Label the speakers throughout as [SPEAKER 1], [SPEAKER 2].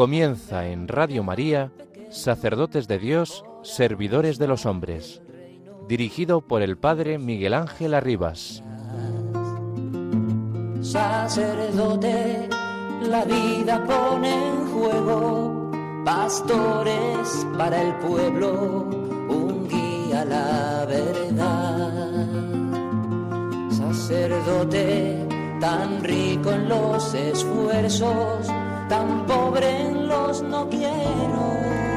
[SPEAKER 1] Comienza en Radio María, Sacerdotes de Dios, Servidores de los Hombres, dirigido por el Padre Miguel Ángel Arribas.
[SPEAKER 2] Sacerdote, la vida pone en juego, pastores para el pueblo, un guía a la verdad. Sacerdote, tan rico en los esfuerzos, tan pobre en los no quiero.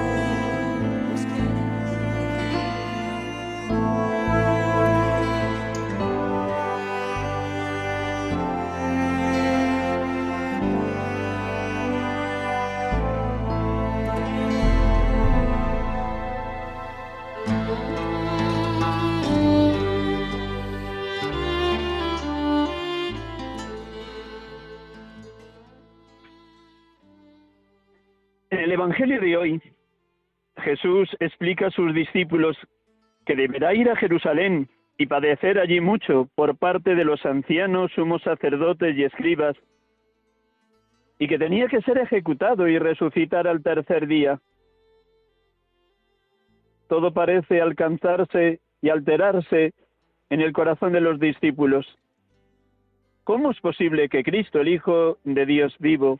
[SPEAKER 3] Evangelio de hoy, Jesús explica a sus discípulos que deberá ir a Jerusalén y padecer allí mucho por parte de los ancianos, sumos sacerdotes y escribas, y que tenía que ser ejecutado y resucitar al tercer día. Todo parece alcanzarse y alterarse en el corazón de los discípulos. ¿Cómo es posible que Cristo, el Hijo de Dios vivo,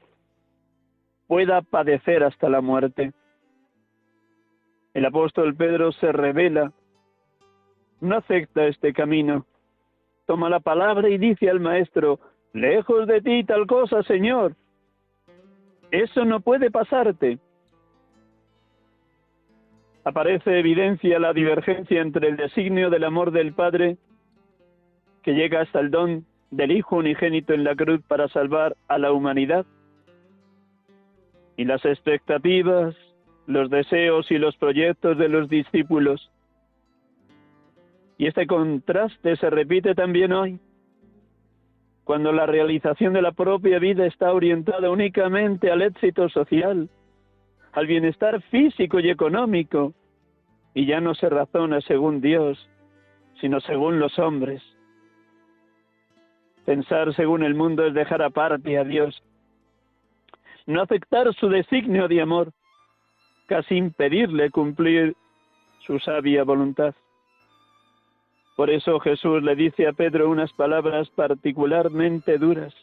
[SPEAKER 3] pueda padecer hasta la muerte. El apóstol Pedro se revela, no acepta este camino, toma la palabra y dice al maestro, lejos de ti tal cosa, Señor. Eso no puede pasarte. Aparece evidencia la divergencia entre el designio del amor del Padre, que llega hasta el don del Hijo unigénito en la cruz para salvar a la humanidad, y las expectativas, los deseos y los proyectos de los discípulos. Y este contraste se repite también hoy, cuando la realización de la propia vida está orientada únicamente al éxito social, al bienestar físico y económico, y ya no se razona según Dios, sino según los hombres. Pensar según el mundo es dejar aparte a Dios no aceptar su designio de amor, casi impedirle cumplir su sabia voluntad. Por eso Jesús le dice a Pedro unas palabras particularmente duras.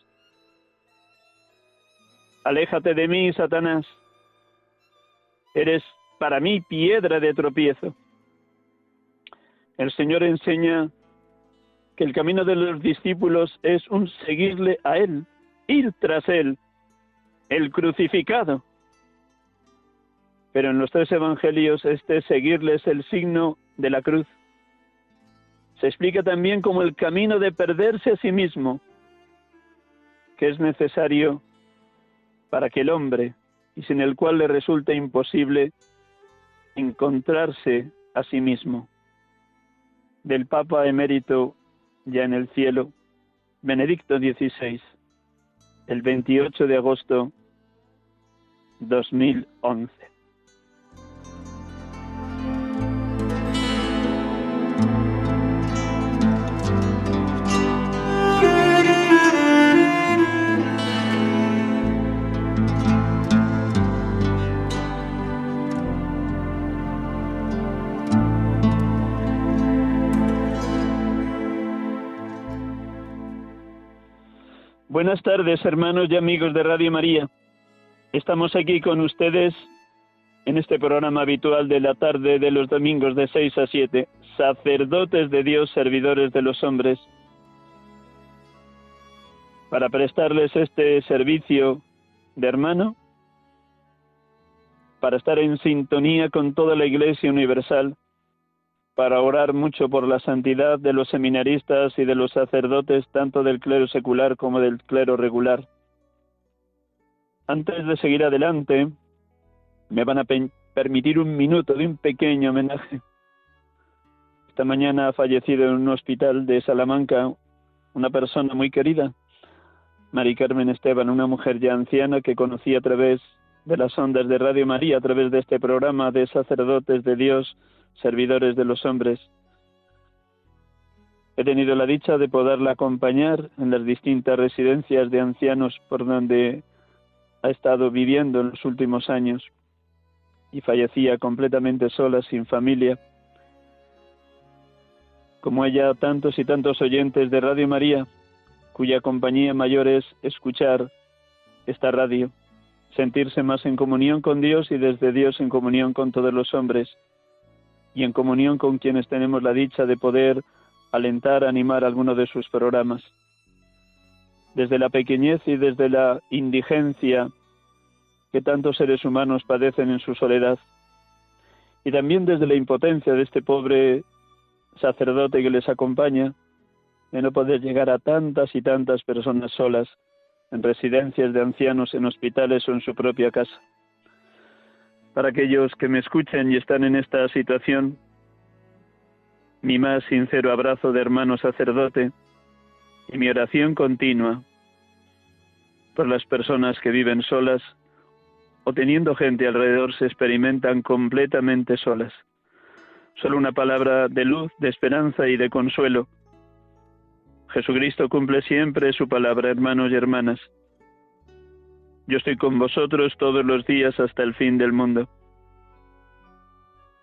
[SPEAKER 3] Aléjate de mí, Satanás. Eres para mí piedra de tropiezo. El Señor enseña que el camino de los discípulos es un seguirle a Él, ir tras Él, el crucificado. Pero en los tres evangelios este seguirle es el signo de la cruz. Se explica también como el camino de perderse a sí mismo, que es necesario para que el hombre, y sin el cual le resulta imposible encontrarse a sí mismo. Del Papa emérito ya en el cielo, Benedicto XVI, el 28 de agosto 2011. Buenas tardes, hermanos y amigos de Radio María. Estamos aquí con ustedes en este programa habitual de la tarde de los domingos de 6 a 7, sacerdotes de Dios, servidores de los hombres, para prestarles este servicio de hermano, para estar en sintonía con toda la Iglesia Universal, para orar mucho por la santidad de los seminaristas y de los sacerdotes, tanto del clero secular como del clero regular antes de seguir adelante, me van a permitir un minuto de un pequeño homenaje. Esta mañana ha fallecido en un hospital de Salamanca una persona muy querida, Mari Carmen Esteban, una mujer ya anciana que conocí a través de las ondas de Radio María, a través de este programa de sacerdotes de Dios, servidores de los hombres. He tenido la dicha de poderla acompañar en las distintas residencias de ancianos por donde ha estado viviendo en los últimos años y fallecía completamente sola, sin familia. Como ella, tantos y tantos oyentes de Radio María, cuya compañía mayor es escuchar esta radio, sentirse más en comunión con Dios y desde Dios en comunión con todos los hombres y en comunión con quienes tenemos la dicha de poder alentar, animar alguno de sus programas. Desde la pequeñez y desde la indigencia que tantos seres humanos padecen en su soledad, y también desde la impotencia de este pobre sacerdote que les acompaña, de no poder llegar a tantas y tantas personas solas en residencias de ancianos, en hospitales o en su propia casa. Para aquellos que me escuchen y están en esta situación, mi más sincero abrazo de hermano sacerdote y mi oración continua por las personas que viven solas o teniendo gente alrededor se experimentan completamente solas. Solo una palabra de luz, de esperanza y de consuelo. Jesucristo cumple siempre su palabra, hermanos y hermanas. Yo estoy con vosotros todos los días hasta el fin del mundo.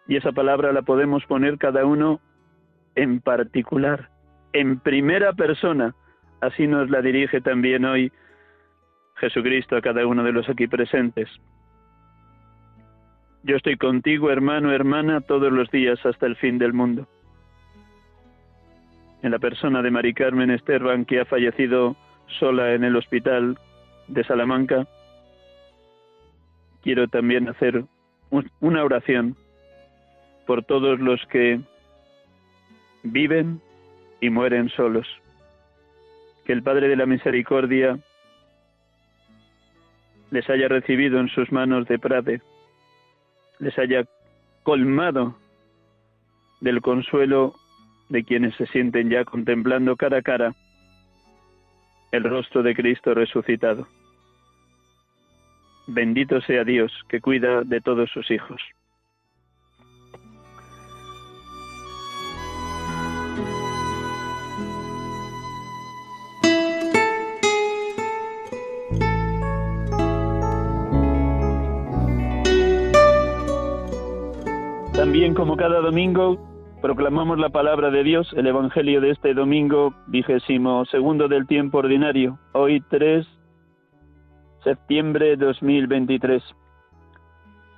[SPEAKER 3] Y esa palabra la podemos poner cada uno en particular, en primera persona. Así nos la dirige también hoy Jesucristo a cada uno de los aquí presentes. Yo estoy contigo, hermano, hermana, todos los días hasta el fin del mundo. En la persona de Mari Carmen Esteban, que ha fallecido sola en el hospital de Salamanca, quiero también hacer una oración por todos los que viven y mueren solos. Que el Padre de la Misericordia les haya recibido en sus manos de prade, les haya colmado del consuelo de quienes se sienten ya contemplando cara a cara el rostro de Cristo resucitado. Bendito sea Dios que cuida de todos sus hijos. Como cada domingo proclamamos la palabra de Dios, el Evangelio de este domingo vigésimo segundo del tiempo ordinario, hoy 3 septiembre de 2023.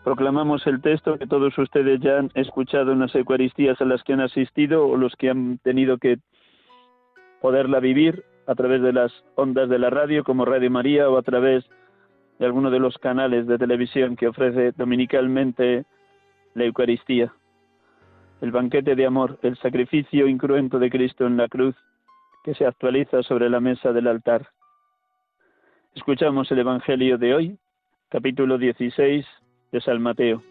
[SPEAKER 3] Proclamamos el texto que todos ustedes ya han escuchado en las Eucaristías a las que han asistido o los que han tenido que poderla vivir a través de las ondas de la radio como Radio María o a través de alguno de los canales de televisión que ofrece dominicalmente la Eucaristía, el banquete de amor, el sacrificio incruento de Cristo en la cruz que se actualiza sobre la mesa del altar. Escuchamos el Evangelio de hoy, capítulo 16 de San Mateo.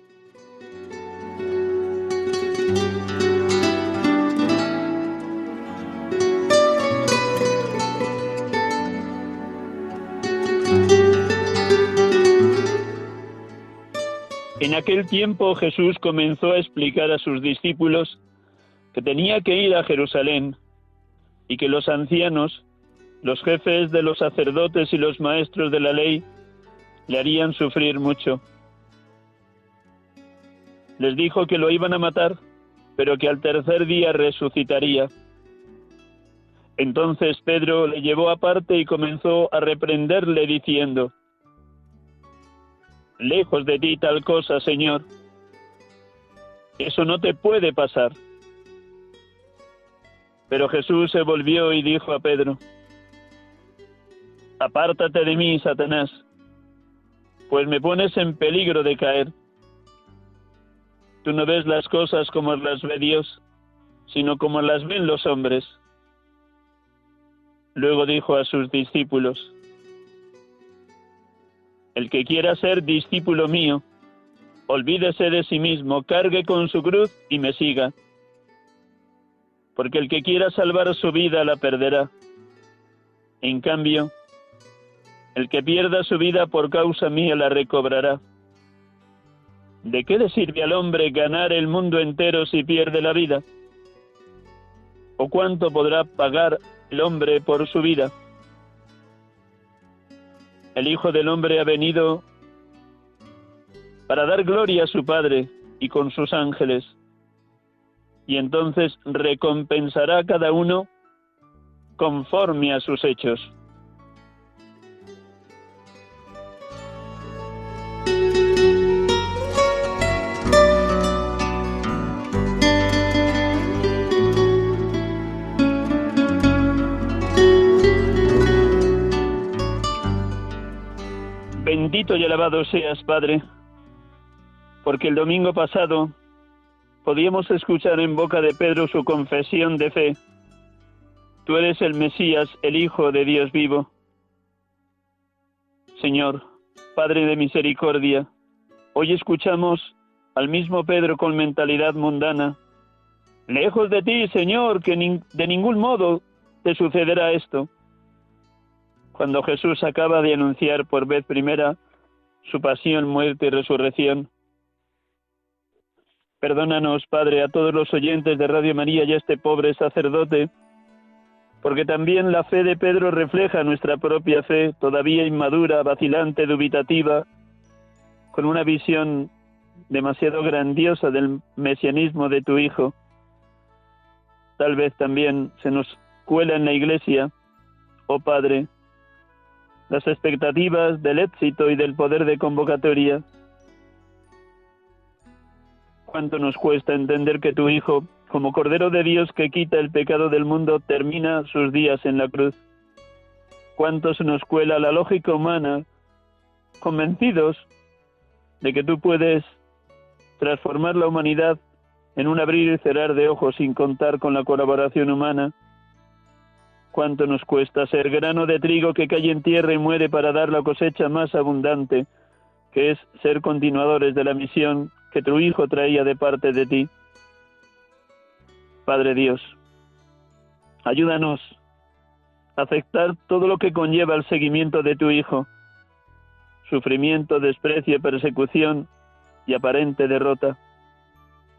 [SPEAKER 3] En aquel tiempo Jesús comenzó a explicar a sus discípulos que tenía que ir a Jerusalén y que los ancianos, los jefes de los sacerdotes y los maestros de la ley le harían sufrir mucho. Les dijo que lo iban a matar, pero que al tercer día resucitaría. Entonces Pedro le llevó aparte y comenzó a reprenderle diciendo, lejos de ti tal cosa, Señor. Eso no te puede pasar. Pero Jesús se volvió y dijo a Pedro, Apártate de mí, Satanás, pues me pones en peligro de caer. Tú no ves las cosas como las ve Dios, sino como las ven los hombres. Luego dijo a sus discípulos, el que quiera ser discípulo mío, olvídese de sí mismo, cargue con su cruz y me siga. Porque el que quiera salvar su vida la perderá. En cambio, el que pierda su vida por causa mía la recobrará. ¿De qué le sirve al hombre ganar el mundo entero si pierde la vida? ¿O cuánto podrá pagar el hombre por su vida? El Hijo del Hombre ha venido para dar gloria a su Padre y con sus ángeles. Y entonces recompensará a cada uno conforme a sus hechos. Bendito y alabado seas, Padre, porque el domingo pasado podíamos escuchar en boca de Pedro su confesión de fe. Tú eres el Mesías, el Hijo de Dios vivo. Señor, Padre de misericordia, hoy escuchamos al mismo Pedro con mentalidad mundana. Lejos de ti, Señor, que de ningún modo te sucederá esto. Cuando Jesús acaba de anunciar por vez primera su pasión, muerte y resurrección, Perdónanos, Padre, a todos los oyentes de Radio María y a este pobre sacerdote, porque también la fe de Pedro refleja nuestra propia fe, todavía inmadura, vacilante, dubitativa, con una visión demasiado grandiosa del mesianismo de tu Hijo. Tal vez también se nos cuela en la Iglesia, oh Padre, las expectativas del éxito y del poder de convocatoria cuánto nos cuesta entender que tu Hijo, como Cordero de Dios que quita el pecado del mundo, termina sus días en la cruz. Cuánto se nos cuela la lógica humana, convencidos de que tú puedes transformar la humanidad en un abrir y cerrar de ojos sin contar con la colaboración humana. Cuánto nos cuesta ser grano de trigo que cae en tierra y muere para dar la cosecha más abundante, que es ser continuadores de la misión que tu Hijo traía de parte de ti. Padre Dios, ayúdanos a aceptar todo lo que conlleva el seguimiento de tu Hijo, sufrimiento, desprecio, persecución y aparente derrota,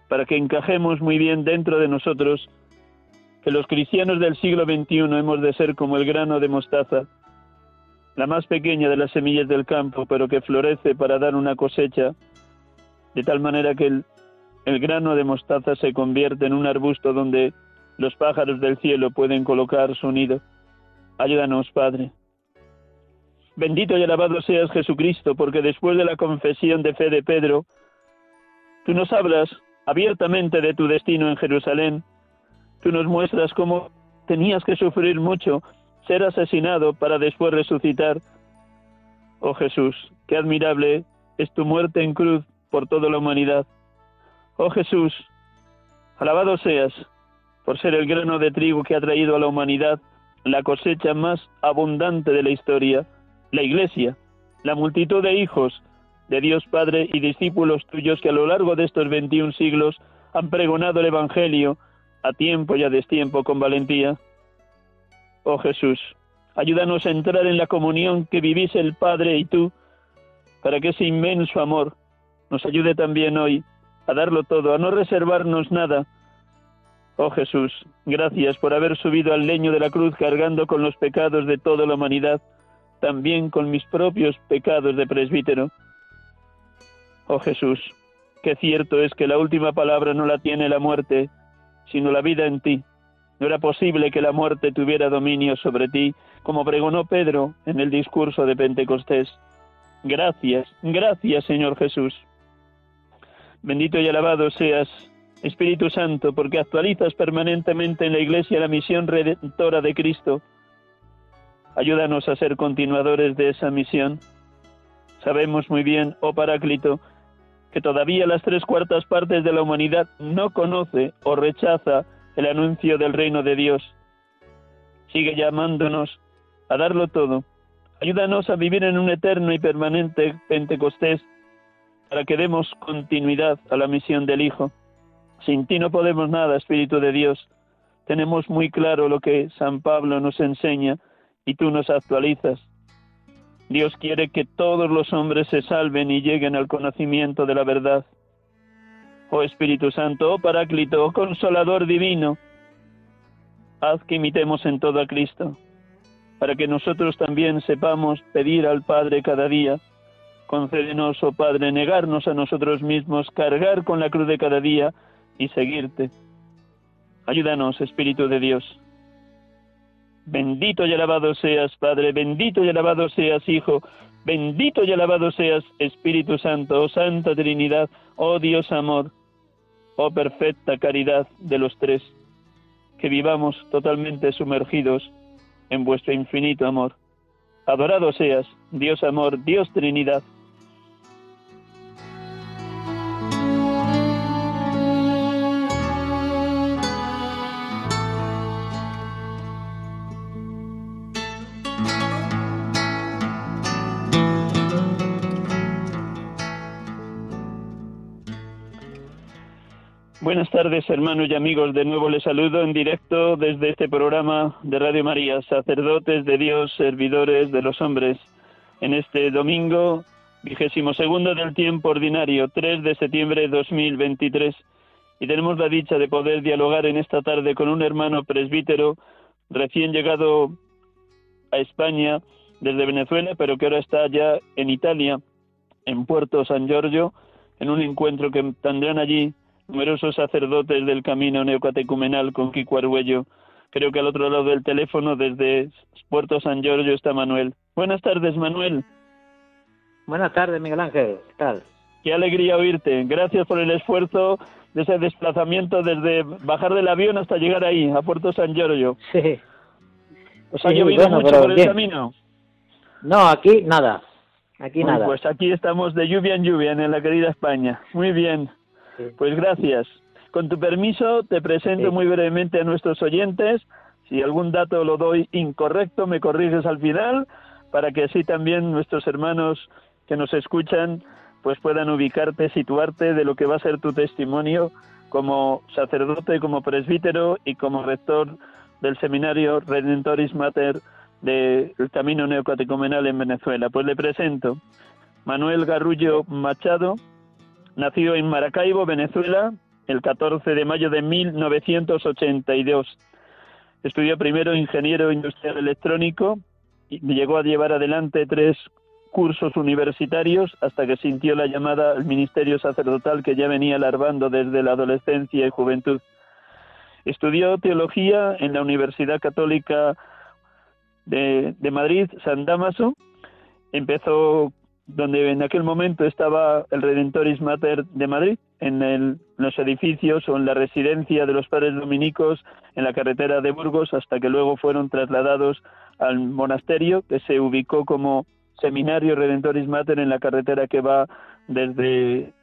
[SPEAKER 3] para que encajemos muy bien dentro de nosotros que los cristianos del siglo XXI hemos de ser como el grano de mostaza, la más pequeña de las semillas del campo, pero que florece para dar una cosecha de tal manera que el, el grano de mostaza se convierte en un arbusto donde los pájaros del cielo pueden colocar su nido. Ayúdanos, Padre. Bendito y alabado seas Jesucristo, porque después de la confesión de fe de Pedro, tú nos hablas abiertamente de tu destino en Jerusalén. Tú nos muestras cómo tenías que sufrir mucho, ser asesinado para después resucitar. Oh Jesús, qué admirable es tu muerte en cruz por toda la humanidad. Oh Jesús, alabado seas por ser el grano de trigo que ha traído a la humanidad la cosecha más abundante de la historia, la Iglesia, la multitud de hijos de Dios Padre y discípulos tuyos que a lo largo de estos 21 siglos han pregonado el Evangelio a tiempo y a destiempo con valentía. Oh Jesús, ayúdanos a entrar en la comunión que vivís el Padre y tú, para que ese inmenso amor nos ayude también hoy a darlo todo, a no reservarnos nada. Oh Jesús, gracias por haber subido al leño de la cruz cargando con los pecados de toda la humanidad, también con mis propios pecados de presbítero. Oh Jesús, qué cierto es que la última palabra no la tiene la muerte, sino la vida en ti. No era posible que la muerte tuviera dominio sobre ti, como pregonó Pedro en el discurso de Pentecostés. Gracias, gracias Señor Jesús. Bendito y alabado seas, Espíritu Santo, porque actualizas permanentemente en la Iglesia la misión redentora de Cristo. Ayúdanos a ser continuadores de esa misión. Sabemos muy bien, oh Paráclito, que todavía las tres cuartas partes de la humanidad no conoce o rechaza el anuncio del reino de Dios. Sigue llamándonos a darlo todo. Ayúdanos a vivir en un eterno y permanente Pentecostés para que demos continuidad a la misión del Hijo. Sin ti no podemos nada, Espíritu de Dios. Tenemos muy claro lo que San Pablo nos enseña y tú nos actualizas. Dios quiere que todos los hombres se salven y lleguen al conocimiento de la verdad. Oh Espíritu Santo, oh Paráclito, oh Consolador Divino, haz que imitemos en todo a Cristo. para que nosotros también sepamos pedir al Padre cada día. Concédenos, oh Padre, negarnos a nosotros mismos, cargar con la cruz de cada día y seguirte. Ayúdanos, Espíritu de Dios. Bendito y alabado seas, Padre, bendito y alabado seas, Hijo, bendito y alabado seas, Espíritu Santo, oh Santa Trinidad, oh Dios amor, oh perfecta caridad de los tres, que vivamos totalmente sumergidos en vuestro infinito amor. Adorado seas, Dios amor, Dios Trinidad. Buenas tardes, hermanos y amigos. De nuevo les saludo en directo desde este programa de Radio María, sacerdotes de Dios, servidores de los hombres, en este domingo vigésimo segundo del tiempo ordinario, 3 de septiembre de 2023. Y tenemos la dicha de poder dialogar en esta tarde con un hermano presbítero recién llegado a España desde Venezuela, pero que ahora está ya en Italia, en Puerto San Giorgio, en un encuentro que tendrán allí numerosos sacerdotes del camino neocatecumenal con Kiko Arguello. Creo que al otro lado del teléfono, desde Puerto San Giorgio, está Manuel. Buenas tardes, Manuel.
[SPEAKER 4] Buenas tardes, Miguel Ángel. ¿Qué tal?
[SPEAKER 3] Qué alegría oírte. Gracias por el esfuerzo de ese desplazamiento desde bajar del avión hasta llegar ahí, a Puerto San Giorgio.
[SPEAKER 4] Sí.
[SPEAKER 3] ¿Os ha llovido mucho por el camino?
[SPEAKER 4] No, aquí nada. Aquí nada.
[SPEAKER 3] Pues aquí estamos de lluvia en lluvia en la querida España. Muy bien. Pues gracias. Con tu permiso, te presento muy brevemente a nuestros oyentes. Si algún dato lo doy incorrecto, me corriges al final, para que así también nuestros hermanos que nos escuchan pues puedan ubicarte, situarte de lo que va a ser tu testimonio como sacerdote, como presbítero y como rector del seminario Redentoris Mater del Camino Neocatecumenal en Venezuela. Pues le presento Manuel Garrullo Machado, Nacido en Maracaibo, Venezuela, el 14 de mayo de 1982. Estudió primero ingeniero industrial electrónico y llegó a llevar adelante tres cursos universitarios hasta que sintió la llamada al ministerio sacerdotal que ya venía alargando desde la adolescencia y juventud. Estudió teología en la Universidad Católica de, de Madrid, San Damaso. Empezó donde en aquel momento estaba el Redentoris Mater de Madrid, en, los edificios o en la residencia de los padres dominicos en la carretera de Burgos, hasta que luego fueron trasladados al monasterio, que se ubicó como Seminario Redentoris Mater en la carretera que va desde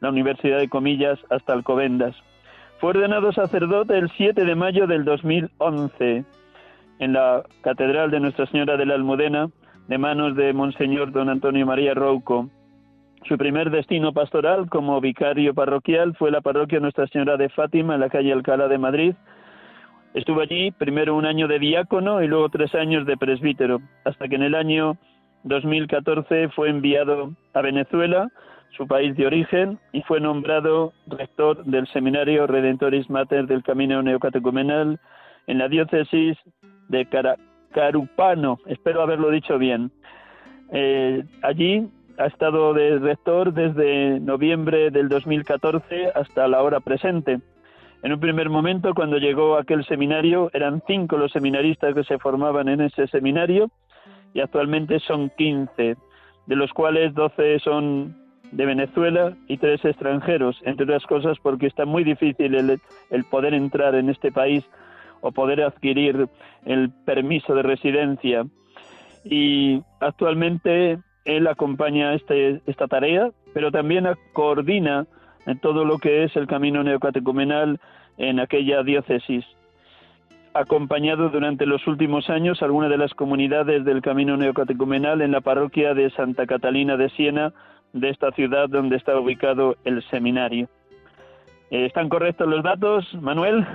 [SPEAKER 3] la Universidad de Comillas hasta Alcobendas. Fue ordenado sacerdote el 7 de mayo del 2011 en la Catedral de Nuestra Señora de la Almudena, de manos de Monseñor Don Antonio María Rouco. Su primer destino pastoral como vicario parroquial fue la parroquia Nuestra Señora de Fátima en la calle Alcalá de Madrid. Estuvo allí primero un año de diácono y luego tres años de presbítero, hasta que en el año 2014 fue enviado a Venezuela, su país de origen, y fue nombrado rector del Seminario Redentoris Mater del Camino Neocatecumenal en la diócesis de Caracas Carupano, espero haberlo dicho bien. Eh, allí ha estado de rector desde noviembre del 2014 hasta la hora presente. En un primer momento, cuando llegó a aquel seminario, eran cinco los seminaristas que se formaban en ese seminario y actualmente son 15, de los cuales 12 son de Venezuela y tres extranjeros, entre otras cosas porque está muy difícil el, el poder entrar en este país o poder adquirir el permiso de residencia. Y actualmente él acompaña este, esta tarea, pero también coordina en todo lo que es el camino neocatecumenal en aquella diócesis. Acompañado durante los últimos años algunas de las comunidades del camino neocatecumenal en la parroquia de Santa Catalina de Siena, de esta ciudad donde está ubicado el seminario. ¿Están correctos los datos, Manuel?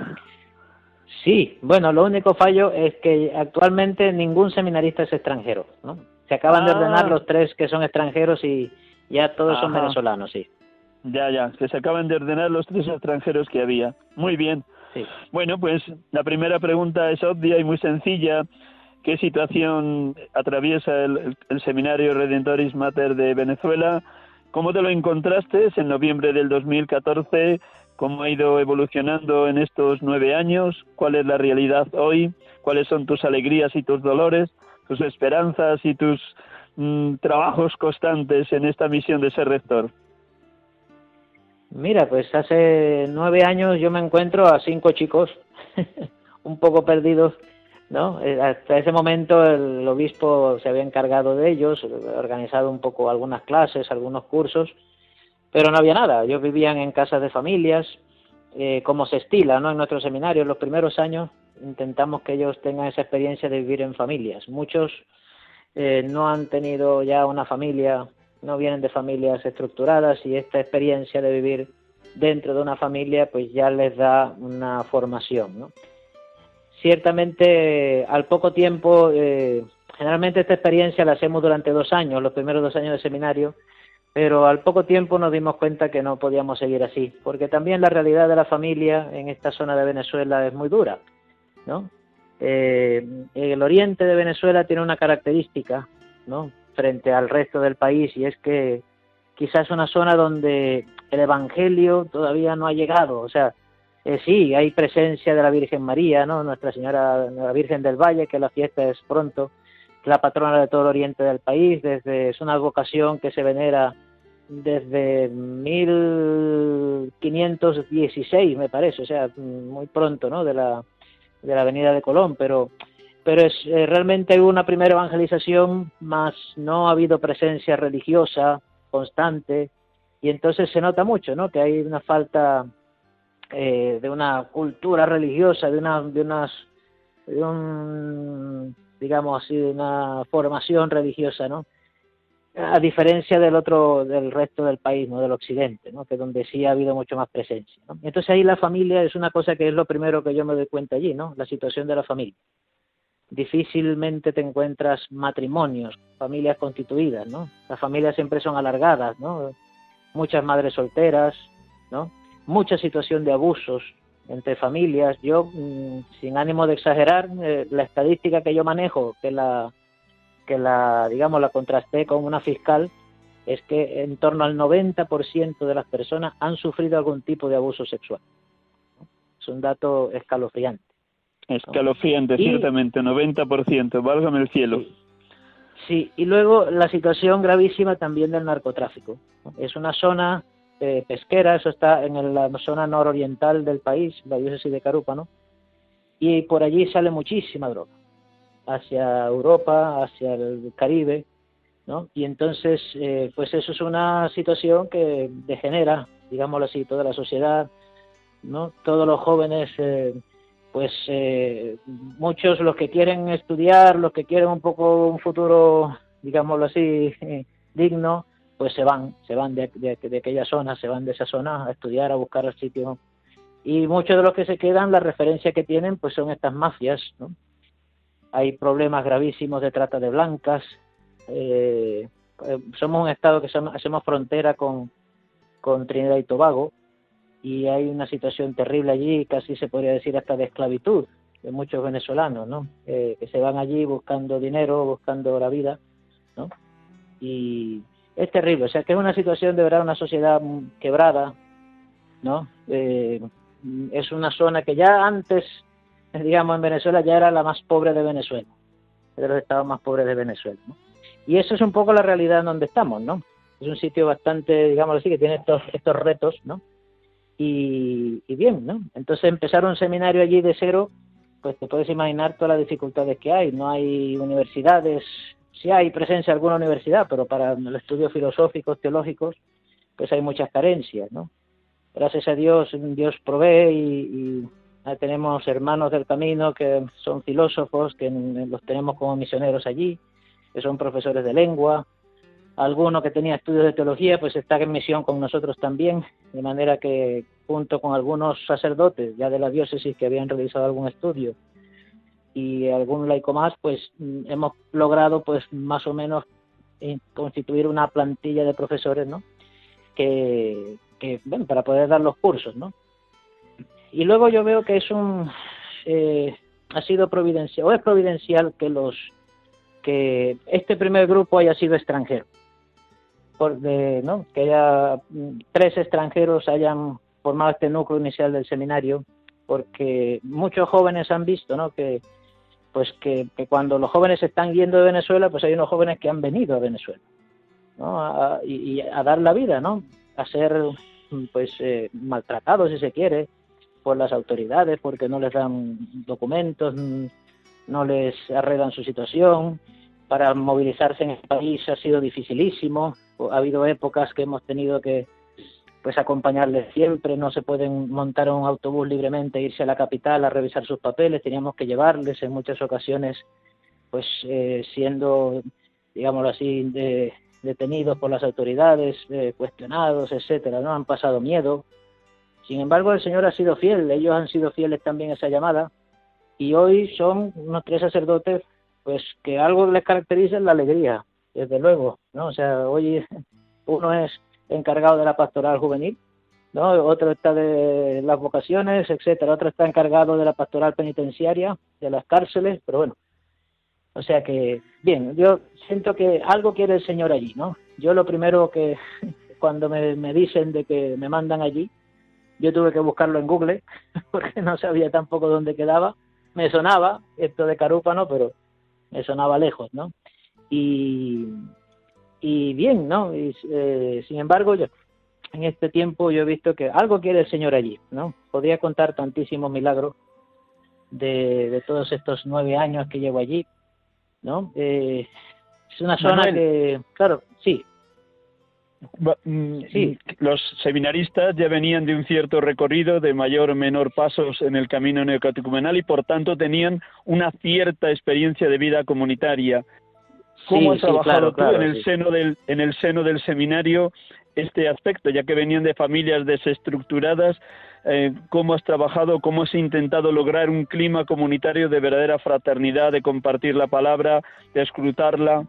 [SPEAKER 4] Sí, bueno, lo único fallo es que actualmente ningún seminarista es extranjero, ¿no? Se acaban de ordenar ah. los tres que son extranjeros y ya todos son venezolanos, sí.
[SPEAKER 3] Ya, ya, que se acaban de ordenar los tres extranjeros que había. Muy bien. Sí. Bueno, pues la primera pregunta es obvia y muy sencilla. qué situación atraviesa el, Seminario Redentoris Mater de Venezuela, cómo te lo encontraste en noviembre del 2014, cómo ha ido evolucionando en estos nueve años, cuál es la realidad hoy, cuáles son tus alegrías y tus dolores, tus esperanzas y tus mm, trabajos constantes en esta misión de ser rector.
[SPEAKER 4] Mira, pues hace nueve años yo me encuentro a cinco chicos un poco perdidos, ¿no? Eh, hasta ese momento el obispo se había encargado de ellos, organizado un poco algunas clases, algunos cursos, pero no había nada. Ellos vivían en casas de familias, eh, como se estila, ¿no? En nuestro seminario, los primeros años intentamos que ellos tengan esa experiencia de vivir en familias. Muchos eh, no han tenido ya una familia no vienen de familias estructuradas y esta experiencia de vivir dentro de una familia pues ya les da una formación. ¿no? Ciertamente al poco tiempo, eh, generalmente esta experiencia la hacemos durante dos años, los primeros dos años de seminario, pero al poco tiempo nos dimos cuenta que no podíamos seguir así, porque también la realidad de la familia en esta zona de Venezuela es muy dura, ¿no? Eh, el oriente de Venezuela tiene una característica, frente al resto del país y es que quizás es una zona donde el Evangelio todavía no ha llegado, o sea, eh, sí, hay presencia de la Virgen María, ¿no? Nuestra Señora, la Virgen del Valle, que la fiesta es pronto, la patrona de todo el oriente del país, desde, es una vocación que se venera desde 1516, me parece, o sea, muy pronto, ¿no? De la, de la Avenida de Colón, pero pero es, eh, realmente hubo una primera evangelización, más no ha habido presencia religiosa constante, y entonces se nota mucho, ¿no? Que hay una falta eh, de una cultura religiosa, de una, de unas, de un, digamos así, de una formación religiosa, ¿no? A diferencia del otro, del resto del país, ¿no? Del occidente, ¿no? Que donde sí ha habido mucho más presencia, ¿no? Entonces ahí la familia es una cosa que es lo primero que yo me doy cuenta allí, ¿no? La situación de la familia difícilmente te encuentras matrimonios, familias constituidas, ¿no? Las familias siempre son alargadas, ¿no? Muchas madres solteras, ¿no? Mucha situación de abusos entre familias. Yo, mm, sin ánimo de exagerar, eh, la estadística que yo manejo, que la, que la, digamos, la contrasté con una fiscal, es que en torno al 90% de las personas han sufrido algún tipo de abuso sexual. Es un dato escalofriante.
[SPEAKER 3] Escalofriante, ciertamente, 90%, válgame el cielo.
[SPEAKER 4] Sí, y luego la situación gravísima también del narcotráfico. Es una zona eh, pesquera, eso está en la zona nororiental del país, la diócesis de Carúpano, y por allí sale muchísima droga, hacia Europa, hacia el Caribe, ¿no? Y entonces, eh, pues eso es una situación que degenera, digámoslo así, toda la sociedad, ¿no? Todos los jóvenes... Eh, pues eh, muchos los que quieren estudiar, los que quieren un poco un futuro, digámoslo así, digno, pues se van, se van de, aquella zona, se van de esa zona a estudiar, a buscar el sitio. Y muchos de los que se quedan, la referencia que tienen, pues son estas mafias, ¿no? Hay problemas gravísimos de trata de blancas. Eh, eh, somos un estado que hacemos frontera con, con Trinidad y Tobago, y hay una situación terrible allí, casi se podría decir hasta de esclavitud de muchos venezolanos, ¿no? que se van allí buscando dinero, buscando la vida, ¿no? Y es terrible, o sea que es una situación de verdad, una sociedad quebrada, ¿no? Eh, es una zona que ya antes, digamos, en Venezuela ya era la más pobre de Venezuela, de los estados más pobres de Venezuela, ¿no? Y eso es un poco la realidad en donde estamos, ¿no? Es un sitio bastante, digamos así, que tiene estos, estos retos, ¿no? Y, bien, ¿no? Entonces empezar un seminario allí de cero, pues te puedes imaginar todas las dificultades que hay. No hay universidades, sí hay presencia de alguna universidad, pero para los estudios filosóficos, teológicos, pues hay muchas carencias, ¿no? Gracias a Dios, Dios provee y, tenemos hermanos del camino que son filósofos, que los tenemos como misioneros allí, que son profesores de lengua, alguno que tenía estudios de teología, pues está en misión con nosotros también, de manera que junto con algunos sacerdotes ya de la diócesis que habían realizado algún estudio y algún laico más, pues mm, hemos logrado pues más o menos eh, constituir una plantilla de profesores, ¿no? Que, que para poder dar los cursos, ¿no? Y luego yo veo que es un, eh, ha sido providencial o es providencial que los que este primer grupo haya sido extranjero por ¿no? que haya mm, tres extranjeros hayan formado este núcleo inicial del seminario porque muchos jóvenes han visto ¿no? que pues que, cuando los jóvenes están yendo de Venezuela pues hay unos jóvenes que han venido a Venezuela ¿no? y, a dar la vida no a ser pues eh, maltratados si se quiere por las autoridades porque no les dan documentos no les arreglan su situación. Para movilizarse en el país ha sido dificilísimo. Ha habido épocas que hemos tenido que pues acompañarles siempre, no se pueden montar un autobús libremente irse a la capital a revisar sus papeles, teníamos que llevarles en muchas ocasiones, pues eh, siendo, digámoslo así, detenidos por las autoridades, eh, cuestionados, etcétera, ¿no? Han pasado miedo. Sin embargo, el Señor ha sido fiel, ellos han sido fieles también a esa llamada, y hoy son unos tres sacerdotes, pues que algo les caracteriza es la alegría, desde luego, ¿no? O sea, hoy uno es encargado de la pastoral juvenil, ¿no? Otro está de las vocaciones, etcétera, otro está encargado de la pastoral penitenciaria, de las cárceles, pero bueno. O sea que, bien, yo siento que algo quiere el Señor allí, ¿no? Yo lo primero que, cuando me, me dicen de que me mandan allí, yo tuve que buscarlo en Google, porque no sabía tampoco dónde quedaba. Me sonaba esto de Carúpano, pero me sonaba lejos, ¿no? y, y bien, ¿no? Y, eh, sin embargo, yo en este tiempo yo he visto que algo quiere el Señor allí, ¿no? Podría contar tantísimos milagros de, de todos estos nueve años que llevo allí, ¿no? Eh, es una zona que, claro, sí.
[SPEAKER 3] Mm, sí. Los seminaristas ya venían de un cierto recorrido de mayor o menor pasos en el camino neocatecumenal y por tanto tenían una cierta experiencia de vida comunitaria ¿Cómo has trabajado tú en el seno del en el seno del seminario este aspecto, ya que venían de familias desestructuradas? Eh, ¿Cómo has trabajado, cómo has intentado lograr un clima comunitario de verdadera fraternidad, de compartir la palabra, de escrutarla?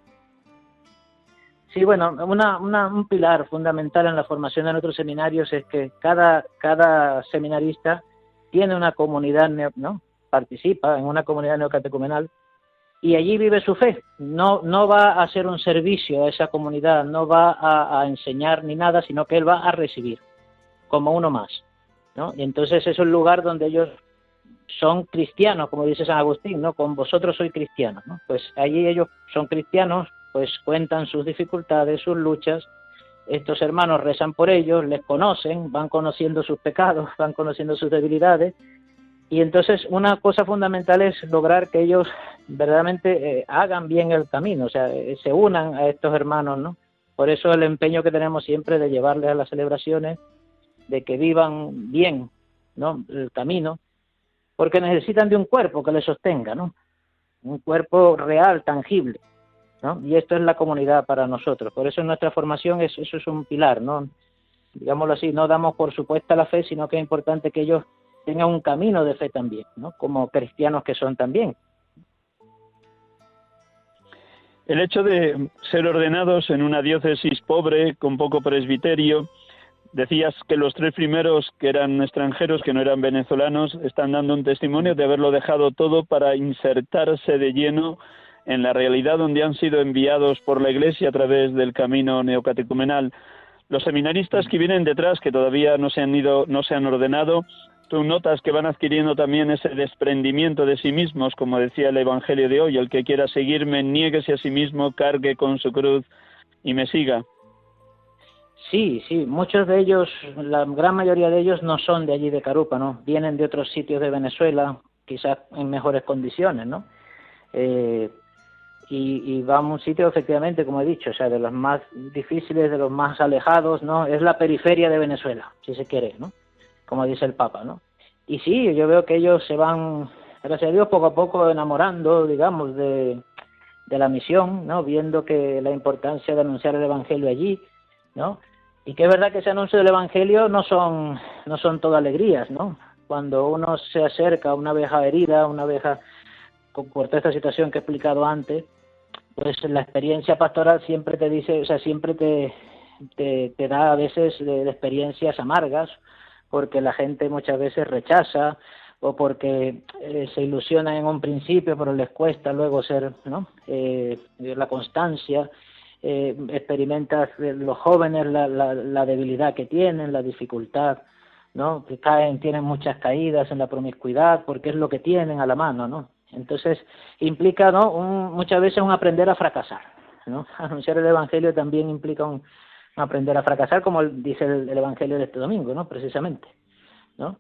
[SPEAKER 4] Sí, bueno, una, una, un pilar fundamental en la formación de nuestros seminarios es que cada, cada seminarista tiene una comunidad, ¿no? Participa en una comunidad neocatecumenal y allí vive su fe. No, no va a hacer un servicio a esa comunidad, no va a, enseñar ni nada, sino que él va a recibir como uno más. ¿no? Y entonces es un lugar donde ellos son cristianos, como dice San Agustín, ¿no? Con vosotros soy cristiano, ¿no? Pues allí ellos son cristianos, pues cuentan sus dificultades, sus luchas. Estos hermanos rezan por ellos, les conocen, van conociendo sus pecados, van conociendo sus debilidades y entonces una cosa fundamental es lograr que ellos verdaderamente eh, hagan bien el camino, o sea, eh, se unan a estos hermanos, ¿no? Por eso el empeño que tenemos siempre de llevarles a las celebraciones, de que vivan bien, ¿no? El camino, porque necesitan de un cuerpo que les sostenga, ¿no? Un cuerpo real, tangible, ¿no? Y esto es la comunidad para nosotros. Por eso nuestra formación es, eso es un pilar, ¿no? Digámoslo así, no damos por supuesta la fe, sino que es importante que ellos tengan un camino de fe también, ¿no? Como cristianos que son también.
[SPEAKER 3] El hecho de ser ordenados en una diócesis pobre, con poco presbiterio, decías que los tres primeros que eran extranjeros, que no eran venezolanos, están dando un testimonio de haberlo dejado todo para insertarse de lleno en la realidad donde han sido enviados por la Iglesia a través del camino neocatecumenal. Los seminaristas que vienen detrás, que todavía no se han ido, no se han ordenado, notas que van adquiriendo también ese desprendimiento de sí mismos, como decía el Evangelio de hoy, el que quiera seguirme, niéguese a sí mismo, cargue con su cruz y me siga.
[SPEAKER 4] Sí, sí, muchos de ellos, la gran mayoría de ellos no son de allí de Carupa, ¿no? Vienen de otros sitios de Venezuela, quizás en mejores condiciones, ¿no? Eh, y, y a un sitio efectivamente, como he dicho, o sea, de los más difíciles, de los más alejados, ¿no? Es la periferia de Venezuela, si se quiere, ¿no? Como dice el Papa, ¿no? Y sí, yo veo que ellos se van, gracias a Dios, poco a poco enamorando, digamos, de, de la misión, ¿no? Viendo que la importancia de anunciar el Evangelio allí, ¿no? Y que es verdad que ese anuncio del Evangelio no son, no son todo alegrías, ¿no? Cuando uno se acerca a una abeja herida, una abeja con, por toda esta situación que he explicado antes, pues la experiencia pastoral siempre te dice, o sea, siempre te, te, te da a veces de experiencias amargas porque la gente muchas veces rechaza, o porque eh, se ilusionan en un principio, pero les cuesta luego ser, ¿no? Eh, la constancia, eh, experimentas los jóvenes la, la, la, debilidad que tienen, la dificultad, ¿no? Que caen, tienen muchas caídas en la promiscuidad, porque es lo que tienen a la mano, ¿no? Entonces implica, ¿no? Un, muchas veces un aprender a fracasar, ¿no? Anunciar el evangelio también implica un, aprender a fracasar, como dice el, el evangelio de este domingo, ¿no? Precisamente, ¿no?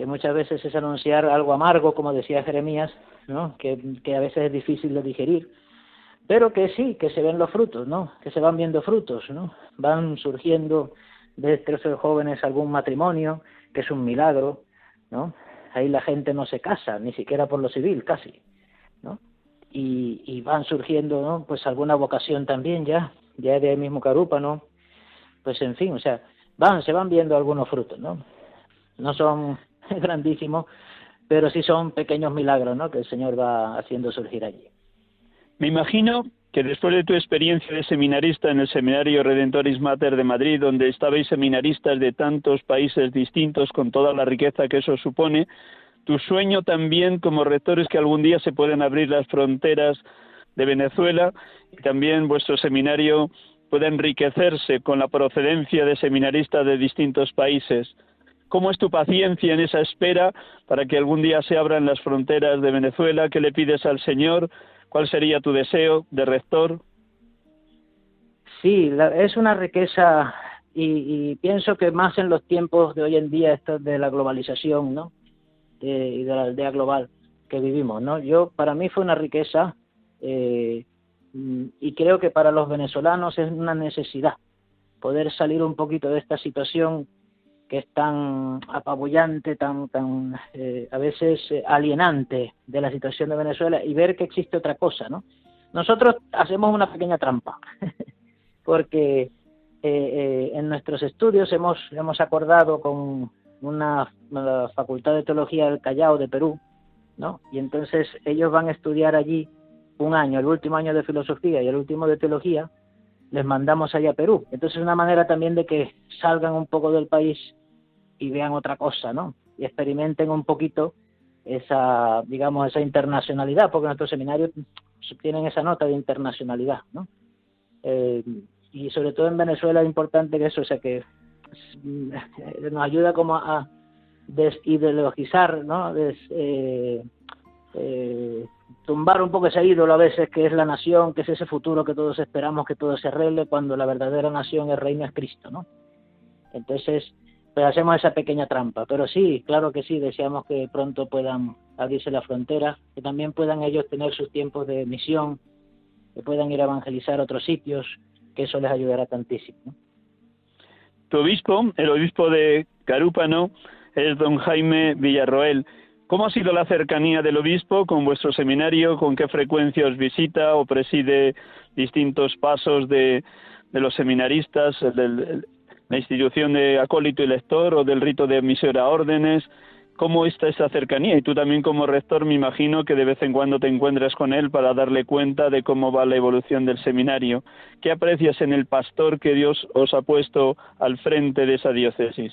[SPEAKER 4] que muchas veces es anunciar algo amargo, como decía Jeremías, ¿no? que, que a veces es difícil de digerir, pero que sí, que se ven los frutos, ¿no? que se van viendo frutos, ¿no? van surgiendo de estos jóvenes algún matrimonio, que es un milagro, ¿no? ahí la gente no se casa, ni siquiera por lo civil, casi, ¿no? Y, y van surgiendo, ¿no? Pues alguna vocación también ya, ya de ahí mismo Carupa, ¿no? Pues en fin, o sea, van, se van viendo algunos frutos, ¿no? No son grandísimo, pero sí son pequeños milagros ¿no? que el Señor va haciendo surgir allí.
[SPEAKER 3] Me imagino que después de tu experiencia de seminarista en el Seminario Redentoris Mater de Madrid, donde estabais seminaristas de tantos países distintos con toda la riqueza que eso supone, tu sueño también como rector es que algún día se puedan abrir las fronteras de Venezuela y también vuestro seminario pueda enriquecerse con la procedencia de seminaristas de distintos países. ¿Cómo es tu paciencia en esa espera para que algún día se abran las fronteras de Venezuela? ¿Qué le pides al Señor? ¿Cuál sería tu deseo de rector?
[SPEAKER 4] Sí, es una riqueza y, pienso que más en los tiempos de hoy en día, de la globalización, ¿no? y de la aldea global que vivimos, ¿no? Yo, para mí fue una riqueza eh, y creo que para los venezolanos es una necesidad poder salir un poquito de esta situación que es tan apabullante, tan, tan eh, a veces eh, alienante de la situación de Venezuela y ver que existe otra cosa, ¿no? Nosotros hacemos una pequeña trampa, porque eh, en nuestros estudios hemos, hemos acordado con una Facultad de Teología del Callao de Perú, ¿no? Y entonces ellos van a estudiar allí un año, el último año de filosofía y el último de teología, les mandamos allá a Perú. Entonces es una manera también de que salgan un poco del país y vean otra cosa, ¿no? Y experimenten un poquito esa, digamos, esa internacionalidad, porque nuestros seminarios tienen esa nota de internacionalidad, ¿no? Eh, y sobre todo en Venezuela es importante que eso, o sea, que nos ayuda como a desideologizar, ¿no? Eh, eh, tumbar un poco ese ídolo a veces que es la nación, que es ese futuro que todos esperamos que todo se arregle, cuando la verdadera nación, el reino es Cristo, ¿no? Entonces, pues hacemos esa pequeña trampa. Pero sí, claro que sí, deseamos que pronto puedan abrirse la frontera, que también puedan ellos tener sus tiempos de misión, que puedan ir a evangelizar otros sitios, que eso les ayudará tantísimo.
[SPEAKER 3] Tu obispo, el obispo de Carúpano, es don Jaime Villarroel. ¿Cómo ha sido la cercanía del obispo con vuestro seminario? ¿Con qué frecuencia os visita o preside distintos pasos de, de los seminaristas, del, la institución de acólito y lector o del rito de admisión a órdenes, cómo está esa cercanía. Y tú también como rector me imagino que de vez en cuando te encuentras con él para darle cuenta de cómo va la evolución del seminario. ¿Qué aprecias en el pastor que Dios os ha puesto al frente de esa diócesis?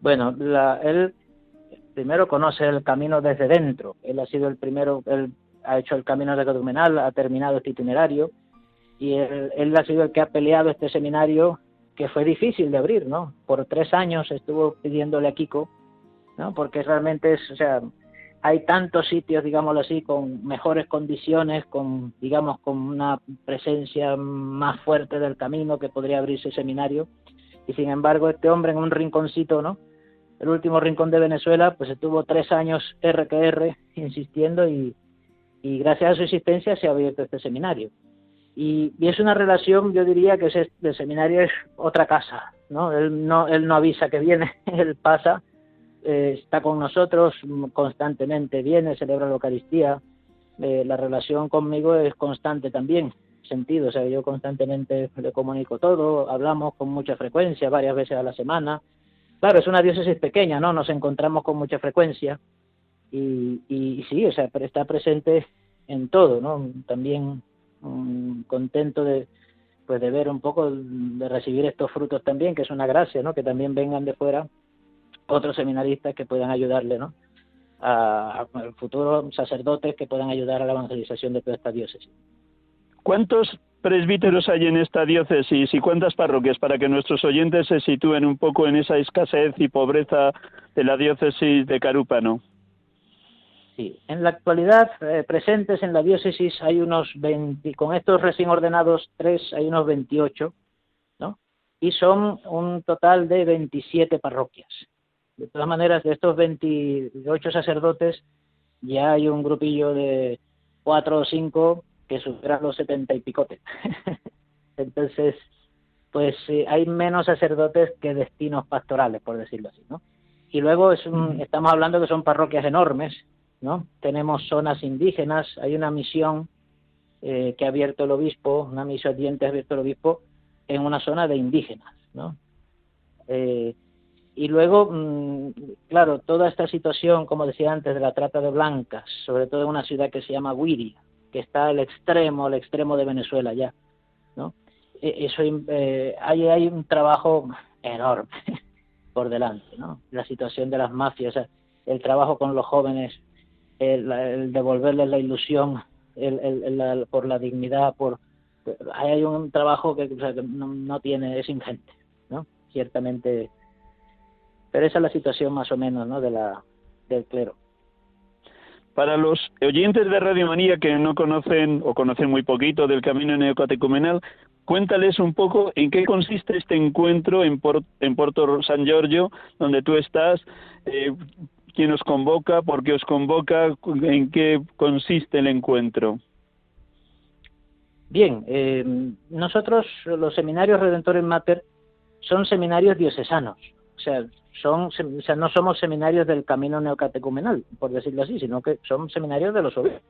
[SPEAKER 4] Bueno, él primero conoce el camino desde dentro. Él ha sido el primero, él ha hecho el camino de catecumenal, ha terminado este itinerario y él, él ha sido el que ha peleado este seminario que fue difícil de abrir, ¿no? Por tres años estuvo pidiéndole a Kiko, ¿no? Porque realmente es, o sea, hay tantos sitios, digámoslo así, con mejores condiciones, con, digamos, con una presencia más fuerte del camino que podría abrirse seminario. Y sin embargo, este hombre en un rinconcito, ¿no? El último rincón de Venezuela, pues estuvo tres años RQR insistiendo y, gracias a su insistencia se ha abierto este seminario. Y, es una relación, yo diría que es, el seminario es otra casa, ¿no? Él no, él no avisa que viene, él pasa, eh, está con nosotros constantemente, viene, celebra la Eucaristía, eh, la relación conmigo es constante también, sentido, o sea, yo constantemente le comunico todo, hablamos con mucha frecuencia, varias veces a la semana. Claro, es una diócesis pequeña, ¿no? Nos encontramos con mucha frecuencia y, y, sí, o sea, está presente en todo, ¿no? También um, contento de pues de ver un poco de recibir estos frutos también que es una gracia no que también vengan de fuera otros seminaristas que puedan ayudarle, ¿no? A, a futuros sacerdotes que puedan ayudar a la evangelización de toda esta diócesis.
[SPEAKER 3] ¿Cuántos presbíteros hay en esta diócesis y cuántas parroquias para que nuestros oyentes se sitúen un poco en esa escasez y pobreza de la diócesis de Carúpano?
[SPEAKER 4] Sí, en la actualidad eh, presentes en la diócesis hay unos 20, con estos recién ordenados tres hay unos 28, ¿no? Y son un total de 27 parroquias. De todas maneras, de estos 28 sacerdotes ya hay un grupillo de cuatro o cinco que superan los 70 y picote. Entonces, pues eh, hay menos sacerdotes que destinos pastorales, por decirlo así, ¿no? Y luego es estamos hablando que son parroquias enormes, ¿no? Tenemos zonas indígenas, hay una misión eh, que ha abierto el obispo, una misión dientes ha abierto el obispo en una zona de indígenas, ¿no? Eh, y luego, mm, claro, toda esta situación, como decía antes, de la trata de blancas, sobre todo en una ciudad que se llama Huiri, que está al extremo, al extremo de Venezuela ya, ¿no? E, eso eh, hay, hay un trabajo enorme por delante, ¿no? La situación de las mafias, el trabajo con los jóvenes el, devolverles la ilusión el, por la dignidad, por hay un trabajo que, no, tiene, es ingente, ¿no? Ciertamente, pero esa es la situación más o menos, ¿no? De la del clero.
[SPEAKER 3] Para los oyentes de Radio Manía que no conocen o conocen muy poquito del camino neocatecumenal, cuéntales un poco en qué consiste este encuentro en, en Puerto San Giorgio, donde tú estás, eh, quién os convoca, por qué os convoca, en qué consiste el encuentro.
[SPEAKER 4] Bien, eh, nosotros los seminarios Redentores Mater son seminarios diocesanos, o sea, son, o sea, no somos seminarios del camino neocatecumenal, por decirlo así, sino que son seminarios de los obispos,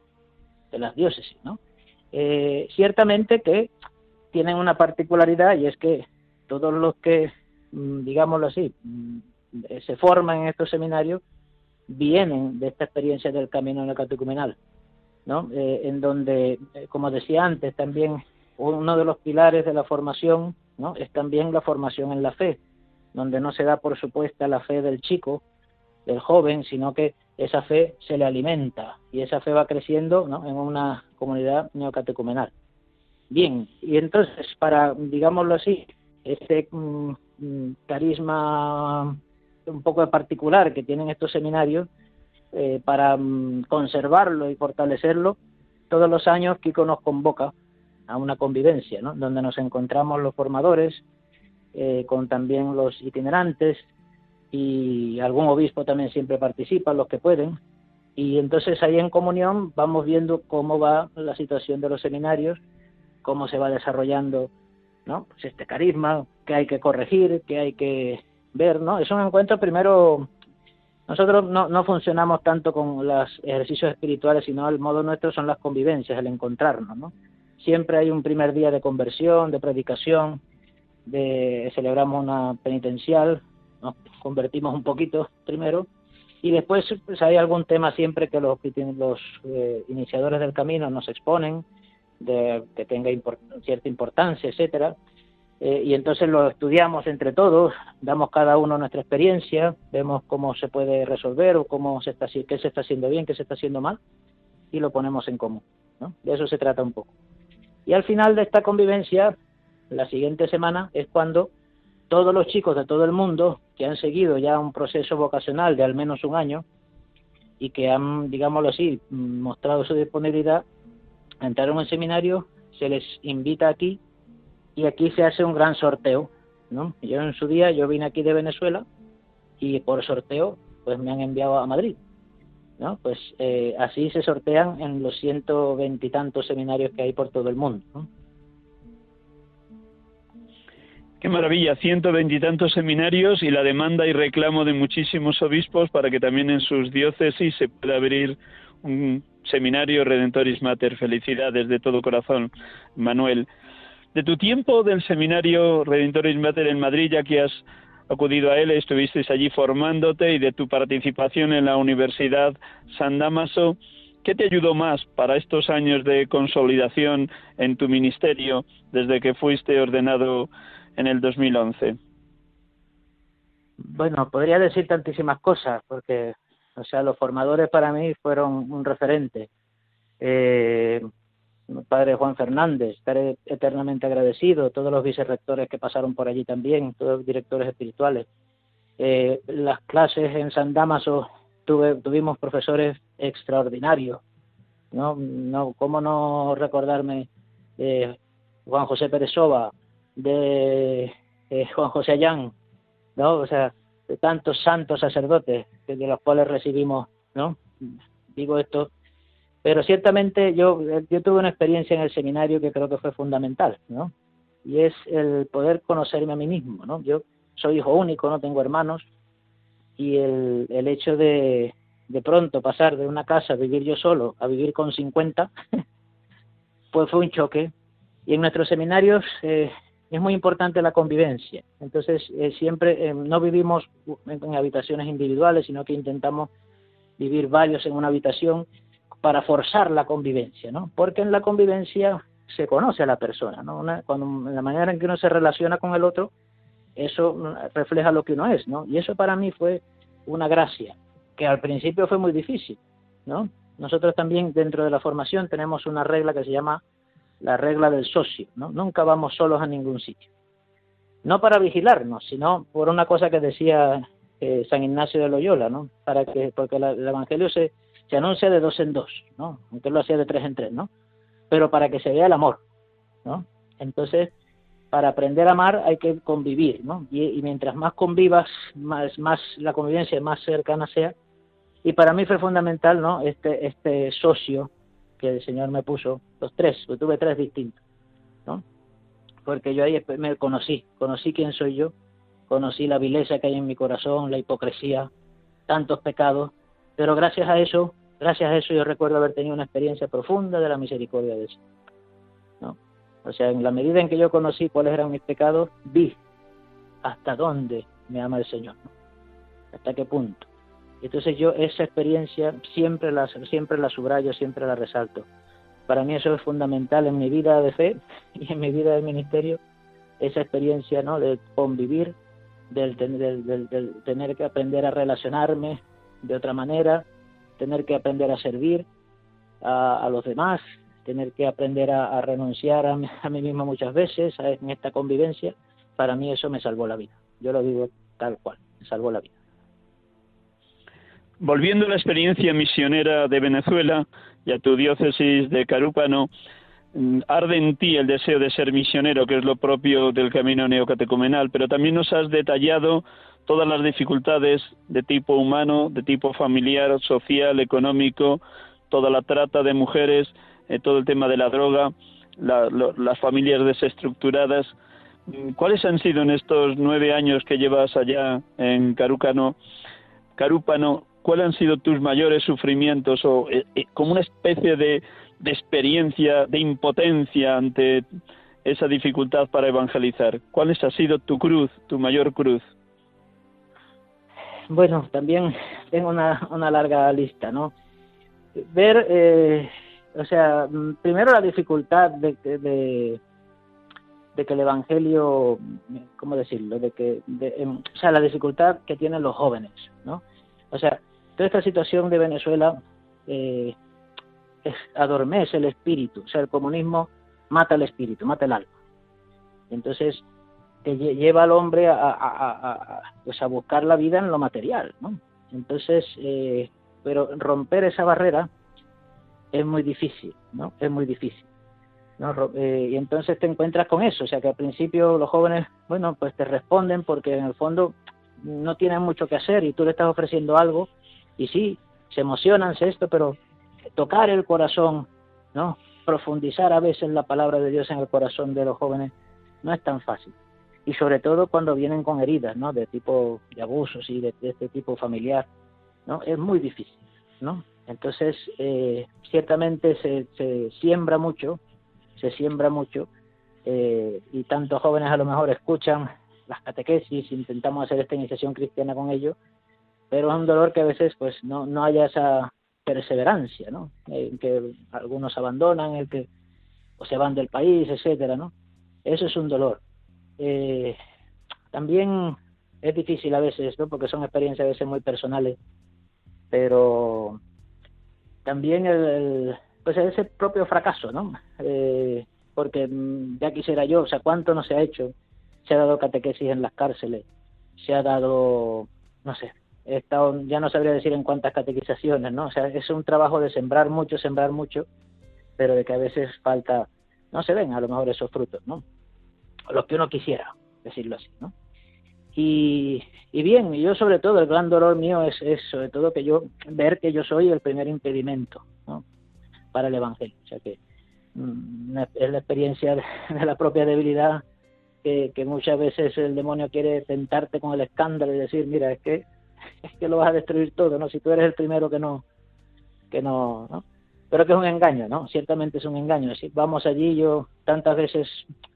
[SPEAKER 4] de las diócesis, ¿no? Eh, ciertamente que tienen una particularidad y es que todos los que, mm, digámoslo así, mm, se forman en estos seminarios vienen de esta experiencia del camino neocatecumenal, ¿no? Eh, en donde, eh, como decía antes, también uno de los pilares de la formación ¿no? es también la formación en la fe, donde no se da por supuesta la fe del chico, del joven, sino que esa fe se le alimenta y esa fe va creciendo en una comunidad neocatecumenal. Bien, y entonces, para, digámoslo así, este mm, mm, carisma un poco particular que tienen estos seminarios eh, para mm, conservarlo y fortalecerlo, todos los años Kiko nos convoca a una convivencia, donde nos encontramos los formadores, eh, con también los itinerantes y algún obispo también siempre participa, los que pueden. Y entonces ahí en comunión vamos viendo cómo va la situación de los seminarios, cómo se va desarrollando ¿no? pues este carisma, que hay que corregir, que hay que ver, ¿no? Es un encuentro primero, nosotros no, no funcionamos tanto con los ejercicios espirituales, sino el modo nuestro son las convivencias, el encontrarnos, ¿no? Siempre hay un primer día de conversión, de predicación, de celebramos una penitencial, nos convertimos un poquito primero, y después pues, hay algún tema siempre que los, los eh, iniciadores del camino nos exponen, de, que tenga cierta importancia, etcétera, eh, y entonces lo estudiamos entre todos, damos cada uno nuestra experiencia, vemos cómo se puede resolver o cómo se está, qué se está haciendo bien, qué se está haciendo mal, y lo ponemos en común. ¿no? De eso se trata un poco. Y al final de esta convivencia, la siguiente semana es cuando todos los chicos de todo el mundo que han seguido ya un proceso vocacional de al menos un año y que han, digámoslo así, mostrado su disponibilidad, entraron en seminario, se les invita aquí y aquí se hace un gran sorteo, ¿no? Yo en su día, yo vine aquí de Venezuela y por sorteo, pues me han enviado a Madrid, ¿no? Pues eh, así se sortean en los ciento veintitantos seminarios que hay por todo el mundo,
[SPEAKER 3] Qué maravilla, ciento veintitantos seminarios y la demanda y reclamo de muchísimos obispos para que también en sus diócesis se pueda abrir un seminario Redentoris Mater. Felicidades de todo corazón, Manuel. De tu tiempo del seminario Redentores Mater en Madrid, ya que has acudido a él, estuviste allí formándote y de tu participación en la Universidad San Damaso, ¿qué te ayudó más para estos años de consolidación en tu ministerio desde que fuiste ordenado en el 2011?
[SPEAKER 4] Bueno, podría decir tantísimas cosas, porque, o sea, los formadores para mí fueron un referente. Eh, padre Juan Fernández, estaré eternamente agradecido, todos los vicerrectores que pasaron por allí también, todos los directores espirituales. Eh, las clases en San Damaso tuvimos profesores extraordinarios, ¿no? no ¿Cómo no recordarme de Juan José Pérez Soba, de eh, Juan José Allán, ¿no? O sea, de tantos santos sacerdotes de los cuales recibimos, ¿no? Digo esto pero ciertamente yo, yo tuve una experiencia en el seminario que creo que fue fundamental, ¿no? Y es el poder conocerme a mí mismo, ¿no? Yo soy hijo único, no tengo hermanos, y el, el hecho de de pronto pasar de una casa a vivir yo solo a vivir con 50, pues fue un choque. Y en nuestros seminarios eh, es muy importante la convivencia. Entonces, eh, siempre eh, no vivimos en habitaciones individuales, sino que intentamos vivir varios en una habitación para forzar la convivencia, ¿no? Porque en la convivencia se conoce a la persona, ¿no? cuando, la manera en que uno se relaciona con el otro, eso refleja lo que uno es, ¿no? Y eso para mí fue una gracia, que al principio fue muy difícil, ¿no? Nosotros también dentro de la formación tenemos una regla que se llama la regla del socio, ¿no? Nunca vamos solos a ningún sitio. No para vigilarnos, sino por una cosa que decía eh, San Ignacio de Loyola, ¿no? Para que, porque el Evangelio se, se anuncia de dos en dos, ¿no? Aunque lo hacía de tres en tres, ¿no? Pero para que se vea el amor, ¿no? Entonces, para aprender a amar hay que convivir, ¿no? Y, mientras más convivas, más, más la convivencia más cercana sea. Y para mí fue fundamental, ¿no? Este, este socio que el Señor me puso, los tres, yo tuve tres distintos, ¿no? Porque yo ahí me conocí, conocí quién soy yo, conocí la vileza que hay en mi corazón, la hipocresía, tantos pecados, pero gracias a eso, gracias a eso yo recuerdo haber tenido una experiencia profunda de la misericordia de Dios. ¿no? O sea, en la medida en que yo conocí cuáles eran mis pecados, vi hasta dónde me ama el Señor, hasta qué punto. Entonces yo esa experiencia siempre la, siempre la subrayo, siempre la resalto. Para mí eso es fundamental en mi vida de fe y en mi vida de ministerio, esa experiencia ¿no? de convivir, del, del tener que aprender a relacionarme, de otra manera, tener que aprender a servir a, los demás, tener que aprender a, renunciar a, mí mismo muchas veces en esta convivencia, para mí eso me salvó la vida. Yo lo digo tal cual, me salvó la vida.
[SPEAKER 3] Volviendo a la experiencia misionera de Venezuela y a tu diócesis de Carúpano, mm, arde en ti el deseo de ser misionero, que es lo propio del camino neocatecumenal, pero también nos has detallado todas las dificultades de tipo humano, de tipo familiar, social, económico, toda la trata de mujeres, eh, todo el tema de la droga, las familias desestructuradas. ¿Cuáles han sido en estos nueve años que llevas allá en Carúcano, Carúpano, cuáles han sido tus mayores sufrimientos o eh, eh, como una especie de, de experiencia de impotencia ante esa dificultad para evangelizar? ¿Cuál ha sido tu cruz, tu mayor cruz?
[SPEAKER 4] bueno, también tengo una, una larga lista, ¿no? Ver, eh, o sea, primero la dificultad de, de, de que el Evangelio, ¿cómo decirlo? De que, em, o sea, la dificultad que tienen los jóvenes, ¿no? O sea, toda esta situación de Venezuela eh, es, adormece el espíritu, o sea, el comunismo mata el espíritu, mata el alma. Entonces, que lleva al hombre a, a, pues a buscar la vida en lo material, ¿no? Entonces, eh, pero romper esa barrera es muy difícil, ¿no? Es muy difícil. ¿no? Eh, y entonces te encuentras con eso, o sea que al principio los jóvenes, bueno, pues te responden porque en el fondo no tienen mucho que hacer y tú le estás ofreciendo algo y sí, se emocionan, se esto, pero tocar el corazón, ¿no? Profundizar a veces la palabra de Dios en el corazón de los jóvenes no es tan fácil y sobre todo cuando vienen con heridas, ¿no? De tipo de abusos y de, este tipo familiar, ¿no? Es muy difícil, ¿no? Entonces, eh, ciertamente se, se, siembra mucho, se siembra mucho, eh, y tantos jóvenes a lo mejor escuchan las catequesis, intentamos hacer esta iniciación cristiana con ellos, pero es un dolor que a veces pues no, no haya esa perseverancia, ¿no? En que algunos abandonan, el que o se van del país, etcétera, ¿no? Eso es un dolor. Eh, también es difícil a veces, ¿no? Porque son experiencias a veces muy personales, pero también el, pues ese propio fracaso, ¿no? Eh, porque ya quisiera yo, o sea, ¿cuánto no se ha hecho? Se ha dado catequesis en las cárceles, se ha dado, no sé, he estado, ya no sabría decir en cuántas catequizaciones, ¿no? O sea, es un trabajo de sembrar mucho, sembrar mucho, pero de que a veces falta, no se ven a lo mejor esos frutos, ¿no? Los que uno quisiera, decirlo así, ¿no? Y, y bien, yo sobre todo, el gran dolor mío es, es sobre todo que yo, ver que yo soy el primer impedimento, ¿no? Para el Evangelio, o sea que mm, es la experiencia de, la propia debilidad que, que, muchas veces el demonio quiere tentarte con el escándalo y decir, mira, es que es que lo vas a destruir todo, ¿no? Si tú eres el primero que no, que no, ¿no? Pero que es un engaño, ¿no? Ciertamente es un engaño. Si vamos allí, yo tantas veces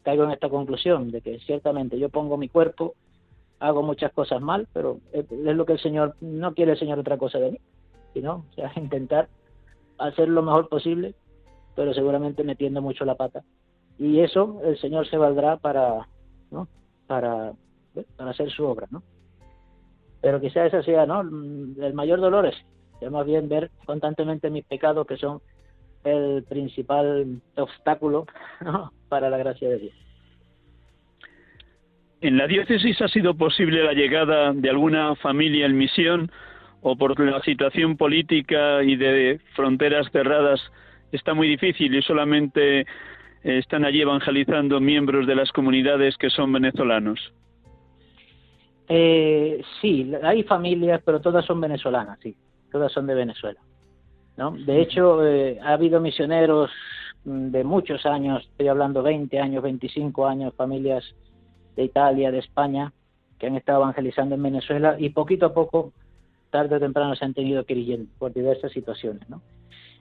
[SPEAKER 4] caigo en esta conclusión de que ciertamente yo pongo mi cuerpo, hago muchas cosas mal, pero es lo que el Señor, no quiere el Señor otra cosa de mí, sino, intentar hacer lo mejor posible, pero seguramente metiendo mucho la pata. Y eso el Señor se valdrá para, ¿no? Para, para hacer su obra, ¿no? Pero quizás ese sea, ¿no? El mayor dolor es, más bien ver constantemente mis pecados que son el principal obstáculo para la gracia de Dios.
[SPEAKER 3] ¿En la diócesis ha sido posible la llegada de alguna familia en misión o por la situación política y de fronteras cerradas está muy difícil y solamente están allí evangelizando miembros de las comunidades que son venezolanos?
[SPEAKER 4] Eh, sí, hay familias, pero todas son venezolanas, sí, todas son de Venezuela. ¿no? De hecho, eh, ha habido misioneros mm, de muchos años, estoy hablando 20 años, 25 años, familias de Italia, de España, que han estado evangelizando en Venezuela y poquito a poco, tarde o temprano, se han tenido que ir por diversas situaciones. ¿no?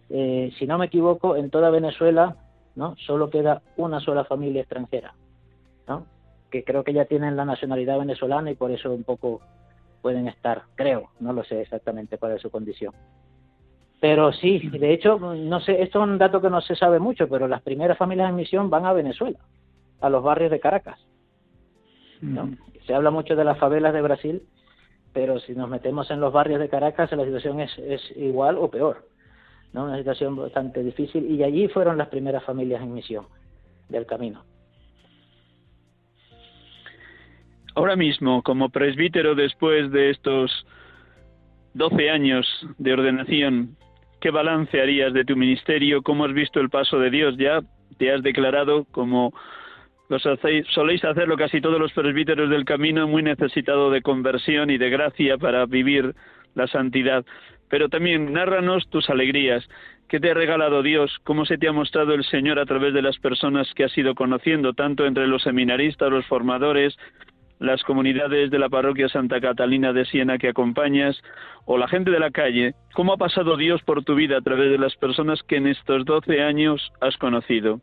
[SPEAKER 4] Eh, si no me equivoco, en toda Venezuela no solo queda una sola familia extranjera. ¿no? Que creo que ya tienen la nacionalidad venezolana y por eso un poco pueden estar, creo, no lo sé exactamente cuál es su condición. Pero sí, de hecho, no sé, esto es un dato que no se sabe mucho, pero las primeras familias en misión van a Venezuela, a los barrios de Caracas. ¿no? Mm. Se habla mucho de las favelas de Brasil, pero si nos metemos en los barrios de Caracas, la situación es, es igual o peor. ¿no? Una situación bastante difícil y allí fueron las primeras familias en misión del camino.
[SPEAKER 3] Ahora mismo, como presbítero después de estos doce años de ordenación, ¿qué balance harías de tu ministerio? ¿Cómo has visto el paso de Dios? Ya te has declarado como los hacéis, soléis hacerlo casi todos los presbíteros del camino, muy necesitado de conversión y de gracia para vivir la santidad. Pero también nárranos tus alegrías. ¿Qué te ha regalado Dios? ¿Cómo se te ha mostrado el Señor a través de las personas que has ido conociendo, tanto entre los seminaristas, los formadores, las comunidades de la parroquia Santa Catalina de Siena que acompañas o la gente de la calle, ¿cómo ha pasado Dios por tu vida a través de las personas que en estos doce años has conocido?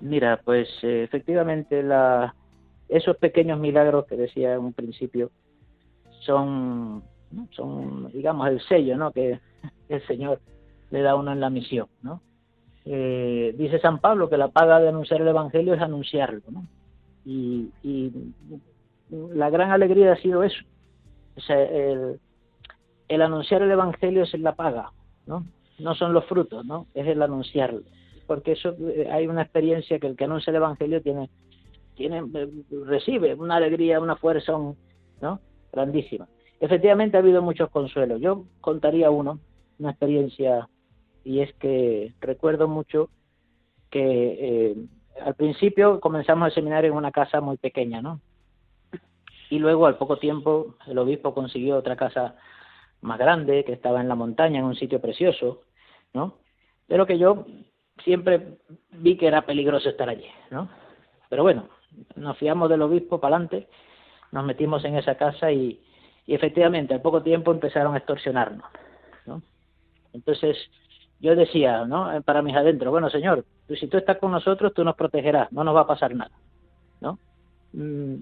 [SPEAKER 4] Mira, pues eh, efectivamente la, esos pequeños milagros que decía en un principio son, son digamos, el sello ¿no? que el Señor le da a uno en la misión. ¿no? Eh, dice San Pablo que la paga de anunciar el Evangelio es anunciarlo. ¿no? Y, la gran alegría ha sido eso. El, anunciar el Evangelio es la paga, ¿no? No son los frutos, ¿no? Es el anunciarlo. Porque eso eh, hay una experiencia que el que anuncia el Evangelio tiene, tiene eh, recibe una alegría, una fuerza, ¿no? Grandísima. Efectivamente ha habido muchos consuelos. Yo contaría uno, una experiencia, y es que recuerdo mucho que eh, al principio comenzamos el seminario en una casa muy pequeña, ¿no? Y luego, al poco tiempo, el obispo consiguió otra casa más grande, que estaba en la montaña, en un sitio precioso, ¿no? Pero que yo siempre vi que era peligroso estar allí, ¿no? Pero bueno, nos fiamos del obispo para adelante, nos metimos en esa casa y, y efectivamente, al poco tiempo empezaron a extorsionarnos, ¿no? Entonces, yo decía, ¿no? Eh, para mis adentro, bueno, Señor, si tú estás con nosotros, tú nos protegerás, no nos va a pasar nada, ¿no? Mm,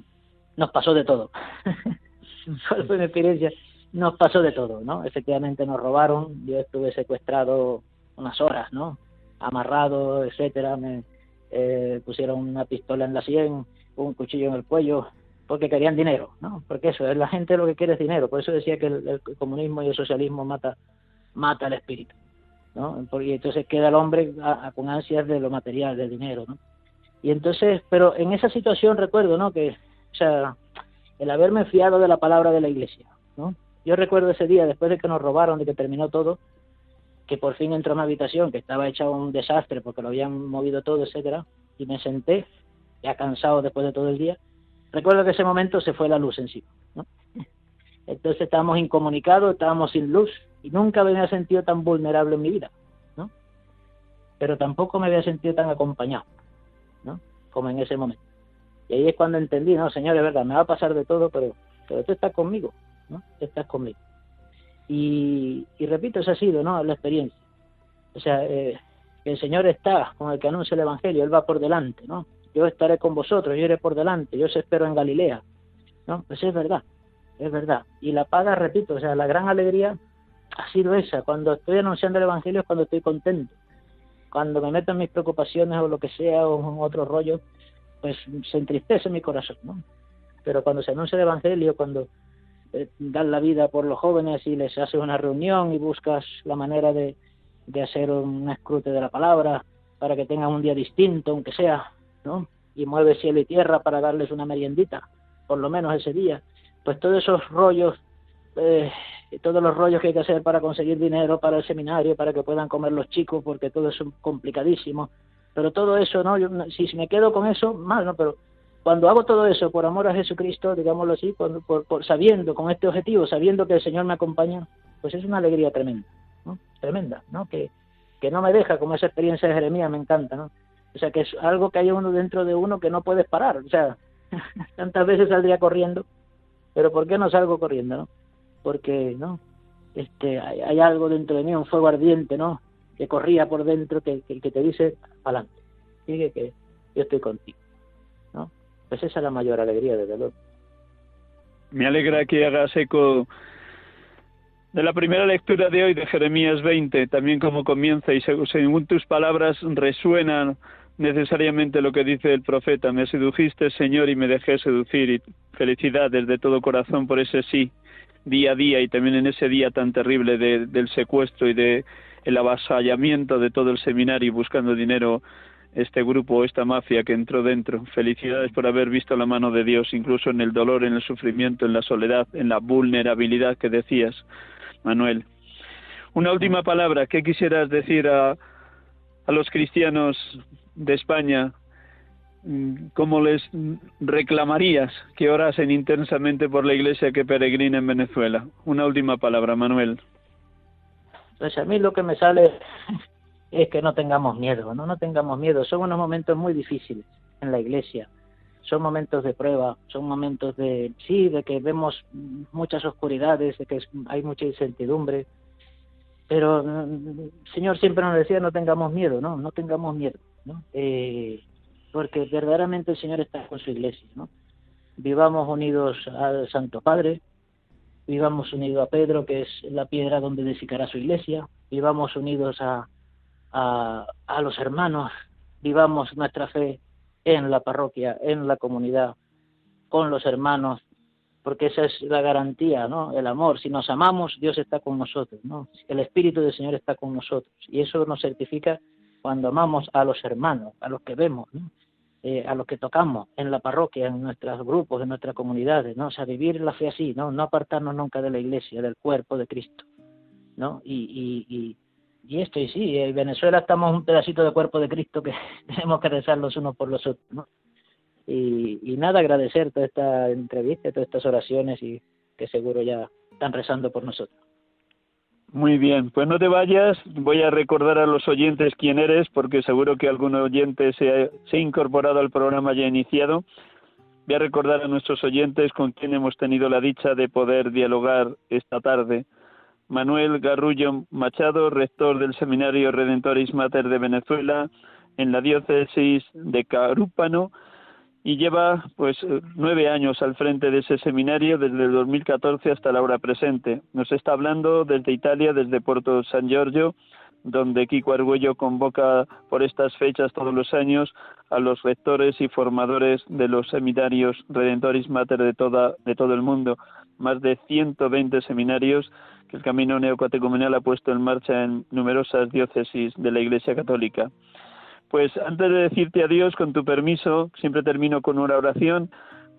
[SPEAKER 4] nos pasó de todo. fue mi experiencia? Nos pasó de todo, ¿no? Efectivamente nos robaron, yo estuve secuestrado unas horas, ¿no? Amarrado, etcétera, me eh, pusieron una pistola en la sien, un cuchillo en el cuello, porque querían dinero, ¿no? Porque eso, la gente lo que quiere es dinero, por eso decía que el, comunismo y el socialismo mata, mata el espíritu, ¿no? Porque entonces queda el hombre con ansias de lo material, del dinero. Y entonces, pero en esa situación recuerdo, ¿no? Que, o sea, el haberme fiado de la palabra de la iglesia, ¿no? Yo recuerdo ese día, después de que nos robaron, de que terminó todo, que por fin entró a una habitación que estaba hecha un desastre porque lo habían movido todo, etcétera, y me senté, ya cansado después de todo el día. Recuerdo que ese momento se fue la luz encima, ¿no? Entonces estábamos incomunicados, estábamos sin luz, y nunca me había sentido tan vulnerable en mi vida, ¿no? Pero tampoco me había sentido tan acompañado, ¿no? Como en ese momento. Y ahí es cuando entendí, no, Señor, es verdad, me va a pasar de todo, pero, pero tú estás conmigo, ¿no? Estás conmigo. Y, y repito, esa ha sido, ¿no? La experiencia. O sea, eh, el Señor está con el que anuncia el Evangelio, Él va por delante, ¿no? Yo estaré con vosotros, yo iré por delante, yo os espero en Galilea, ¿no? Pues es verdad, es verdad. Y la paga, repito, o sea, la gran alegría ha sido esa. Cuando estoy anunciando el Evangelio es cuando estoy contento. Cuando me meto en mis preocupaciones o lo que sea o en otro rollo, pues se entristece mi corazón, ¿no? Pero cuando se anuncia el Evangelio, cuando eh, dan la vida por los jóvenes y les haces una reunión y buscas la manera de, de hacer un escrute de la palabra para que tengan un día distinto, aunque sea, ¿no? Y mueve cielo y tierra para darles una meriendita, por lo menos ese día. Pues todos esos rollos, eh, todos los rollos que hay que hacer para conseguir dinero para el seminario, para que puedan comer los chicos, porque todo es complicadísimo, pero todo eso, ¿no? Yo, si me quedo con eso, mal, ¿no? Pero cuando hago todo eso por amor a Jesucristo, digámoslo así, por, por, sabiendo, con este objetivo, sabiendo que el Señor me acompaña, pues es una alegría tremenda, ¿no? Tremenda, ¿no? Que, que no me deja, como esa experiencia de Jeremías, me encanta, ¿no? O sea, que es algo que hay uno dentro de uno que no puedes parar, o sea, tantas veces saldría corriendo, pero ¿por qué no salgo corriendo, no? Porque, ¿no? Este, hay, hay algo dentro de mí, un fuego ardiente, ¿no? que corría por dentro, que, que, que te dice, adelante, sigue que yo estoy contigo. ¿no? Pues esa es la mayor alegría, desde luego.
[SPEAKER 3] Me alegra que hagas eco de la primera lectura de hoy de Jeremías 20, también como comienza y según tus palabras resuena necesariamente lo que dice el profeta, me sedujiste Señor y me dejé seducir y felicidades de todo corazón por ese sí, día a día y también en ese día tan terrible de, del secuestro y de avasallamiento de todo el seminario buscando dinero este grupo, esta mafia que entró dentro. Felicidades por haber visto la mano de Dios, incluso en el dolor, en el sufrimiento, en la soledad, en la vulnerabilidad que decías, Manuel. Una última palabra, ¿qué quisieras decir a, a los cristianos de España? ¿Cómo les reclamarías que orasen intensamente por la iglesia que peregrina en Venezuela? Una última palabra, Manuel.
[SPEAKER 4] Pues a mí lo que me sale es que no tengamos miedo, no, no tengamos miedo. Son unos momentos muy difíciles en la iglesia. Son momentos de prueba, son momentos de, sí, de que vemos muchas oscuridades, de que hay mucha incertidumbre. Pero el mm, Señor siempre nos decía no tengamos miedo, no, no tengamos miedo, ¿no? Eh, porque verdaderamente el Señor está con su iglesia, ¿no? Vivamos unidos al Santo Padre, vivamos unidos a Pedro, que es la piedra donde edificará su iglesia, vivamos unidos a, a, los hermanos, vivamos nuestra fe en la parroquia, en la comunidad, con los hermanos, porque esa es la garantía, ¿no? El amor, si nos amamos, Dios está con nosotros, ¿no? El Espíritu del Señor está con nosotros y eso nos certifica cuando amamos a los hermanos, a los que vemos, ¿no? Eh, a los que tocamos en la parroquia, en nuestros grupos, en nuestras comunidades, ¿no? O sea, vivir la fe así, ¿no? No apartarnos nunca de la iglesia, del cuerpo de Cristo, ¿no? Y, y, y, esto, y sí, en Venezuela estamos un pedacito de cuerpo de Cristo que tenemos que rezar los unos por los otros, ¿no? Y, nada, agradecer toda esta entrevista, todas estas oraciones y que seguro ya están rezando por nosotros.
[SPEAKER 3] Muy bien, pues no te vayas, voy a recordar a los oyentes quién eres, porque seguro que algún oyente se ha, se ha incorporado al programa ya iniciado. Voy a recordar a nuestros oyentes con quien hemos tenido la dicha de poder dialogar esta tarde. Manuel Garrullo Machado, rector del Seminario Redentoris Mater de Venezuela, en la diócesis de Carúpano, y lleva pues nueve años al frente de ese seminario desde el 2014 hasta la hora presente. Nos está hablando desde Italia, desde Puerto San Giorgio, donde Kiko Argüello convoca por estas fechas todos los años a los rectores y formadores de los seminarios Redentoris Mater de, toda, todo el mundo. Más de 120 seminarios que el Camino Neocatecumenal ha puesto en marcha en numerosas diócesis de la Iglesia Católica. Pues antes de decirte adiós, con tu permiso, siempre termino con una oración.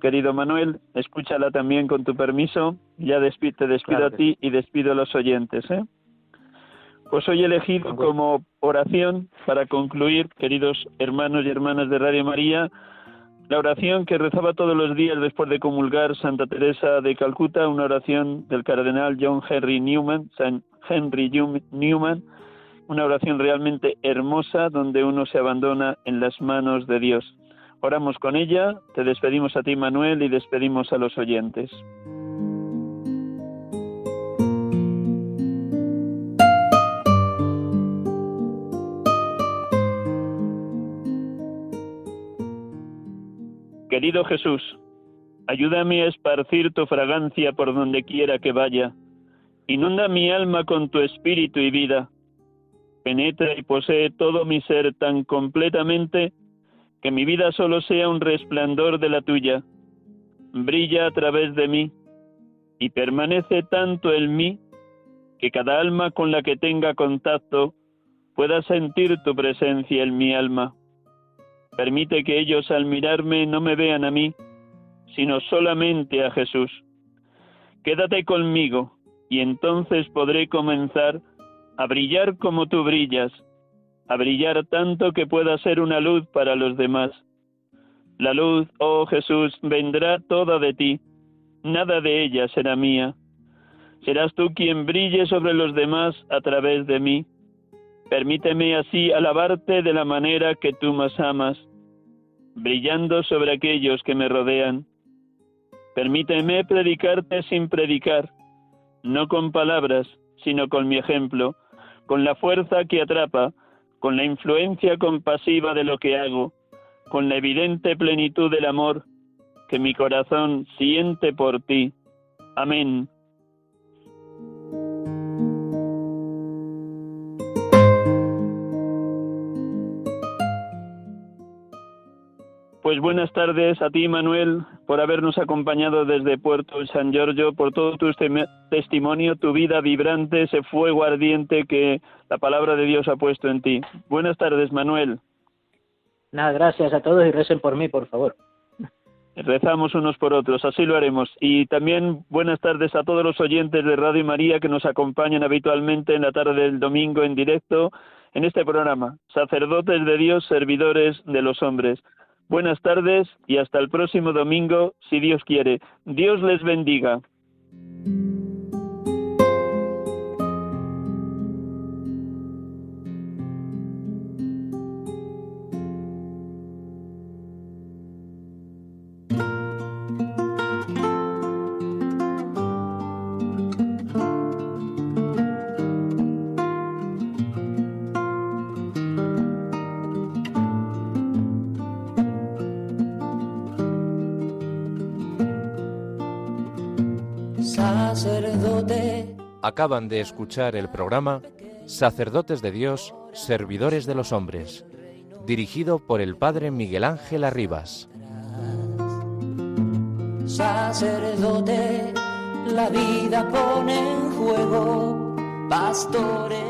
[SPEAKER 3] Querido Manuel, escúchala también con tu permiso. Ya te despido a ti y despido a los oyentes. ¿eh? Pues hoy he elegido como oración para concluir, queridos hermanos y hermanas de Radio María, la oración que rezaba todos los días después de comulgar Santa Teresa de Calcuta, una oración del cardenal John Henry Newman, San Henry Newman, una oración realmente hermosa donde uno se abandona en las manos de Dios. Oramos con ella, te despedimos a ti Manuel y despedimos a los oyentes. Querido Jesús, ayúdame a esparcir tu fragancia por donde quiera que vaya. Inunda mi alma con tu espíritu y vida. Penetra y posee todo mi ser tan completamente que mi vida solo sea un resplandor de la tuya. Brilla a través de mí y permanece tanto en mí que cada alma con la que tenga contacto pueda sentir tu presencia en mi alma. Permite que ellos al mirarme no me vean a mí, sino solamente a Jesús. Quédate conmigo y entonces podré comenzar a brillar como tú brillas, a brillar tanto que pueda ser una luz para los demás. La luz, oh Jesús, vendrá toda de ti, nada de ella será mía. Serás tú quien brille sobre los demás a través de mí. Permíteme así alabarte de la manera que tú más amas brillando sobre aquellos que me rodean. Permíteme predicarte sin predicar, no con palabras, sino con mi ejemplo, con la fuerza que atrapa, con la influencia compasiva de lo que hago, con la evidente plenitud del amor que mi corazón siente por ti. Amén. Pues buenas tardes a ti, Manuel, por habernos acompañado desde Puerto San Giorgio, por todo tu testimonio, tu vida vibrante, ese fuego ardiente que la palabra de Dios ha puesto en ti. Buenas tardes, Manuel.
[SPEAKER 4] Nada, gracias a todos y recen por mí, por favor.
[SPEAKER 3] Rezamos unos por otros, así lo haremos. Y también buenas tardes a todos los oyentes de Radio María que nos acompañan habitualmente en la tarde del domingo en directo en este programa, sacerdotes de Dios, servidores de los hombres. Buenas tardes y hasta el próximo domingo, si Dios quiere. Dios les bendiga.
[SPEAKER 1] Acaban de escuchar el programa Sacerdotes de Dios, Servidores de los Hombres, dirigido por el Padre Miguel Ángel Arribas.
[SPEAKER 2] Sacerdote, la vida pone en juego, pastores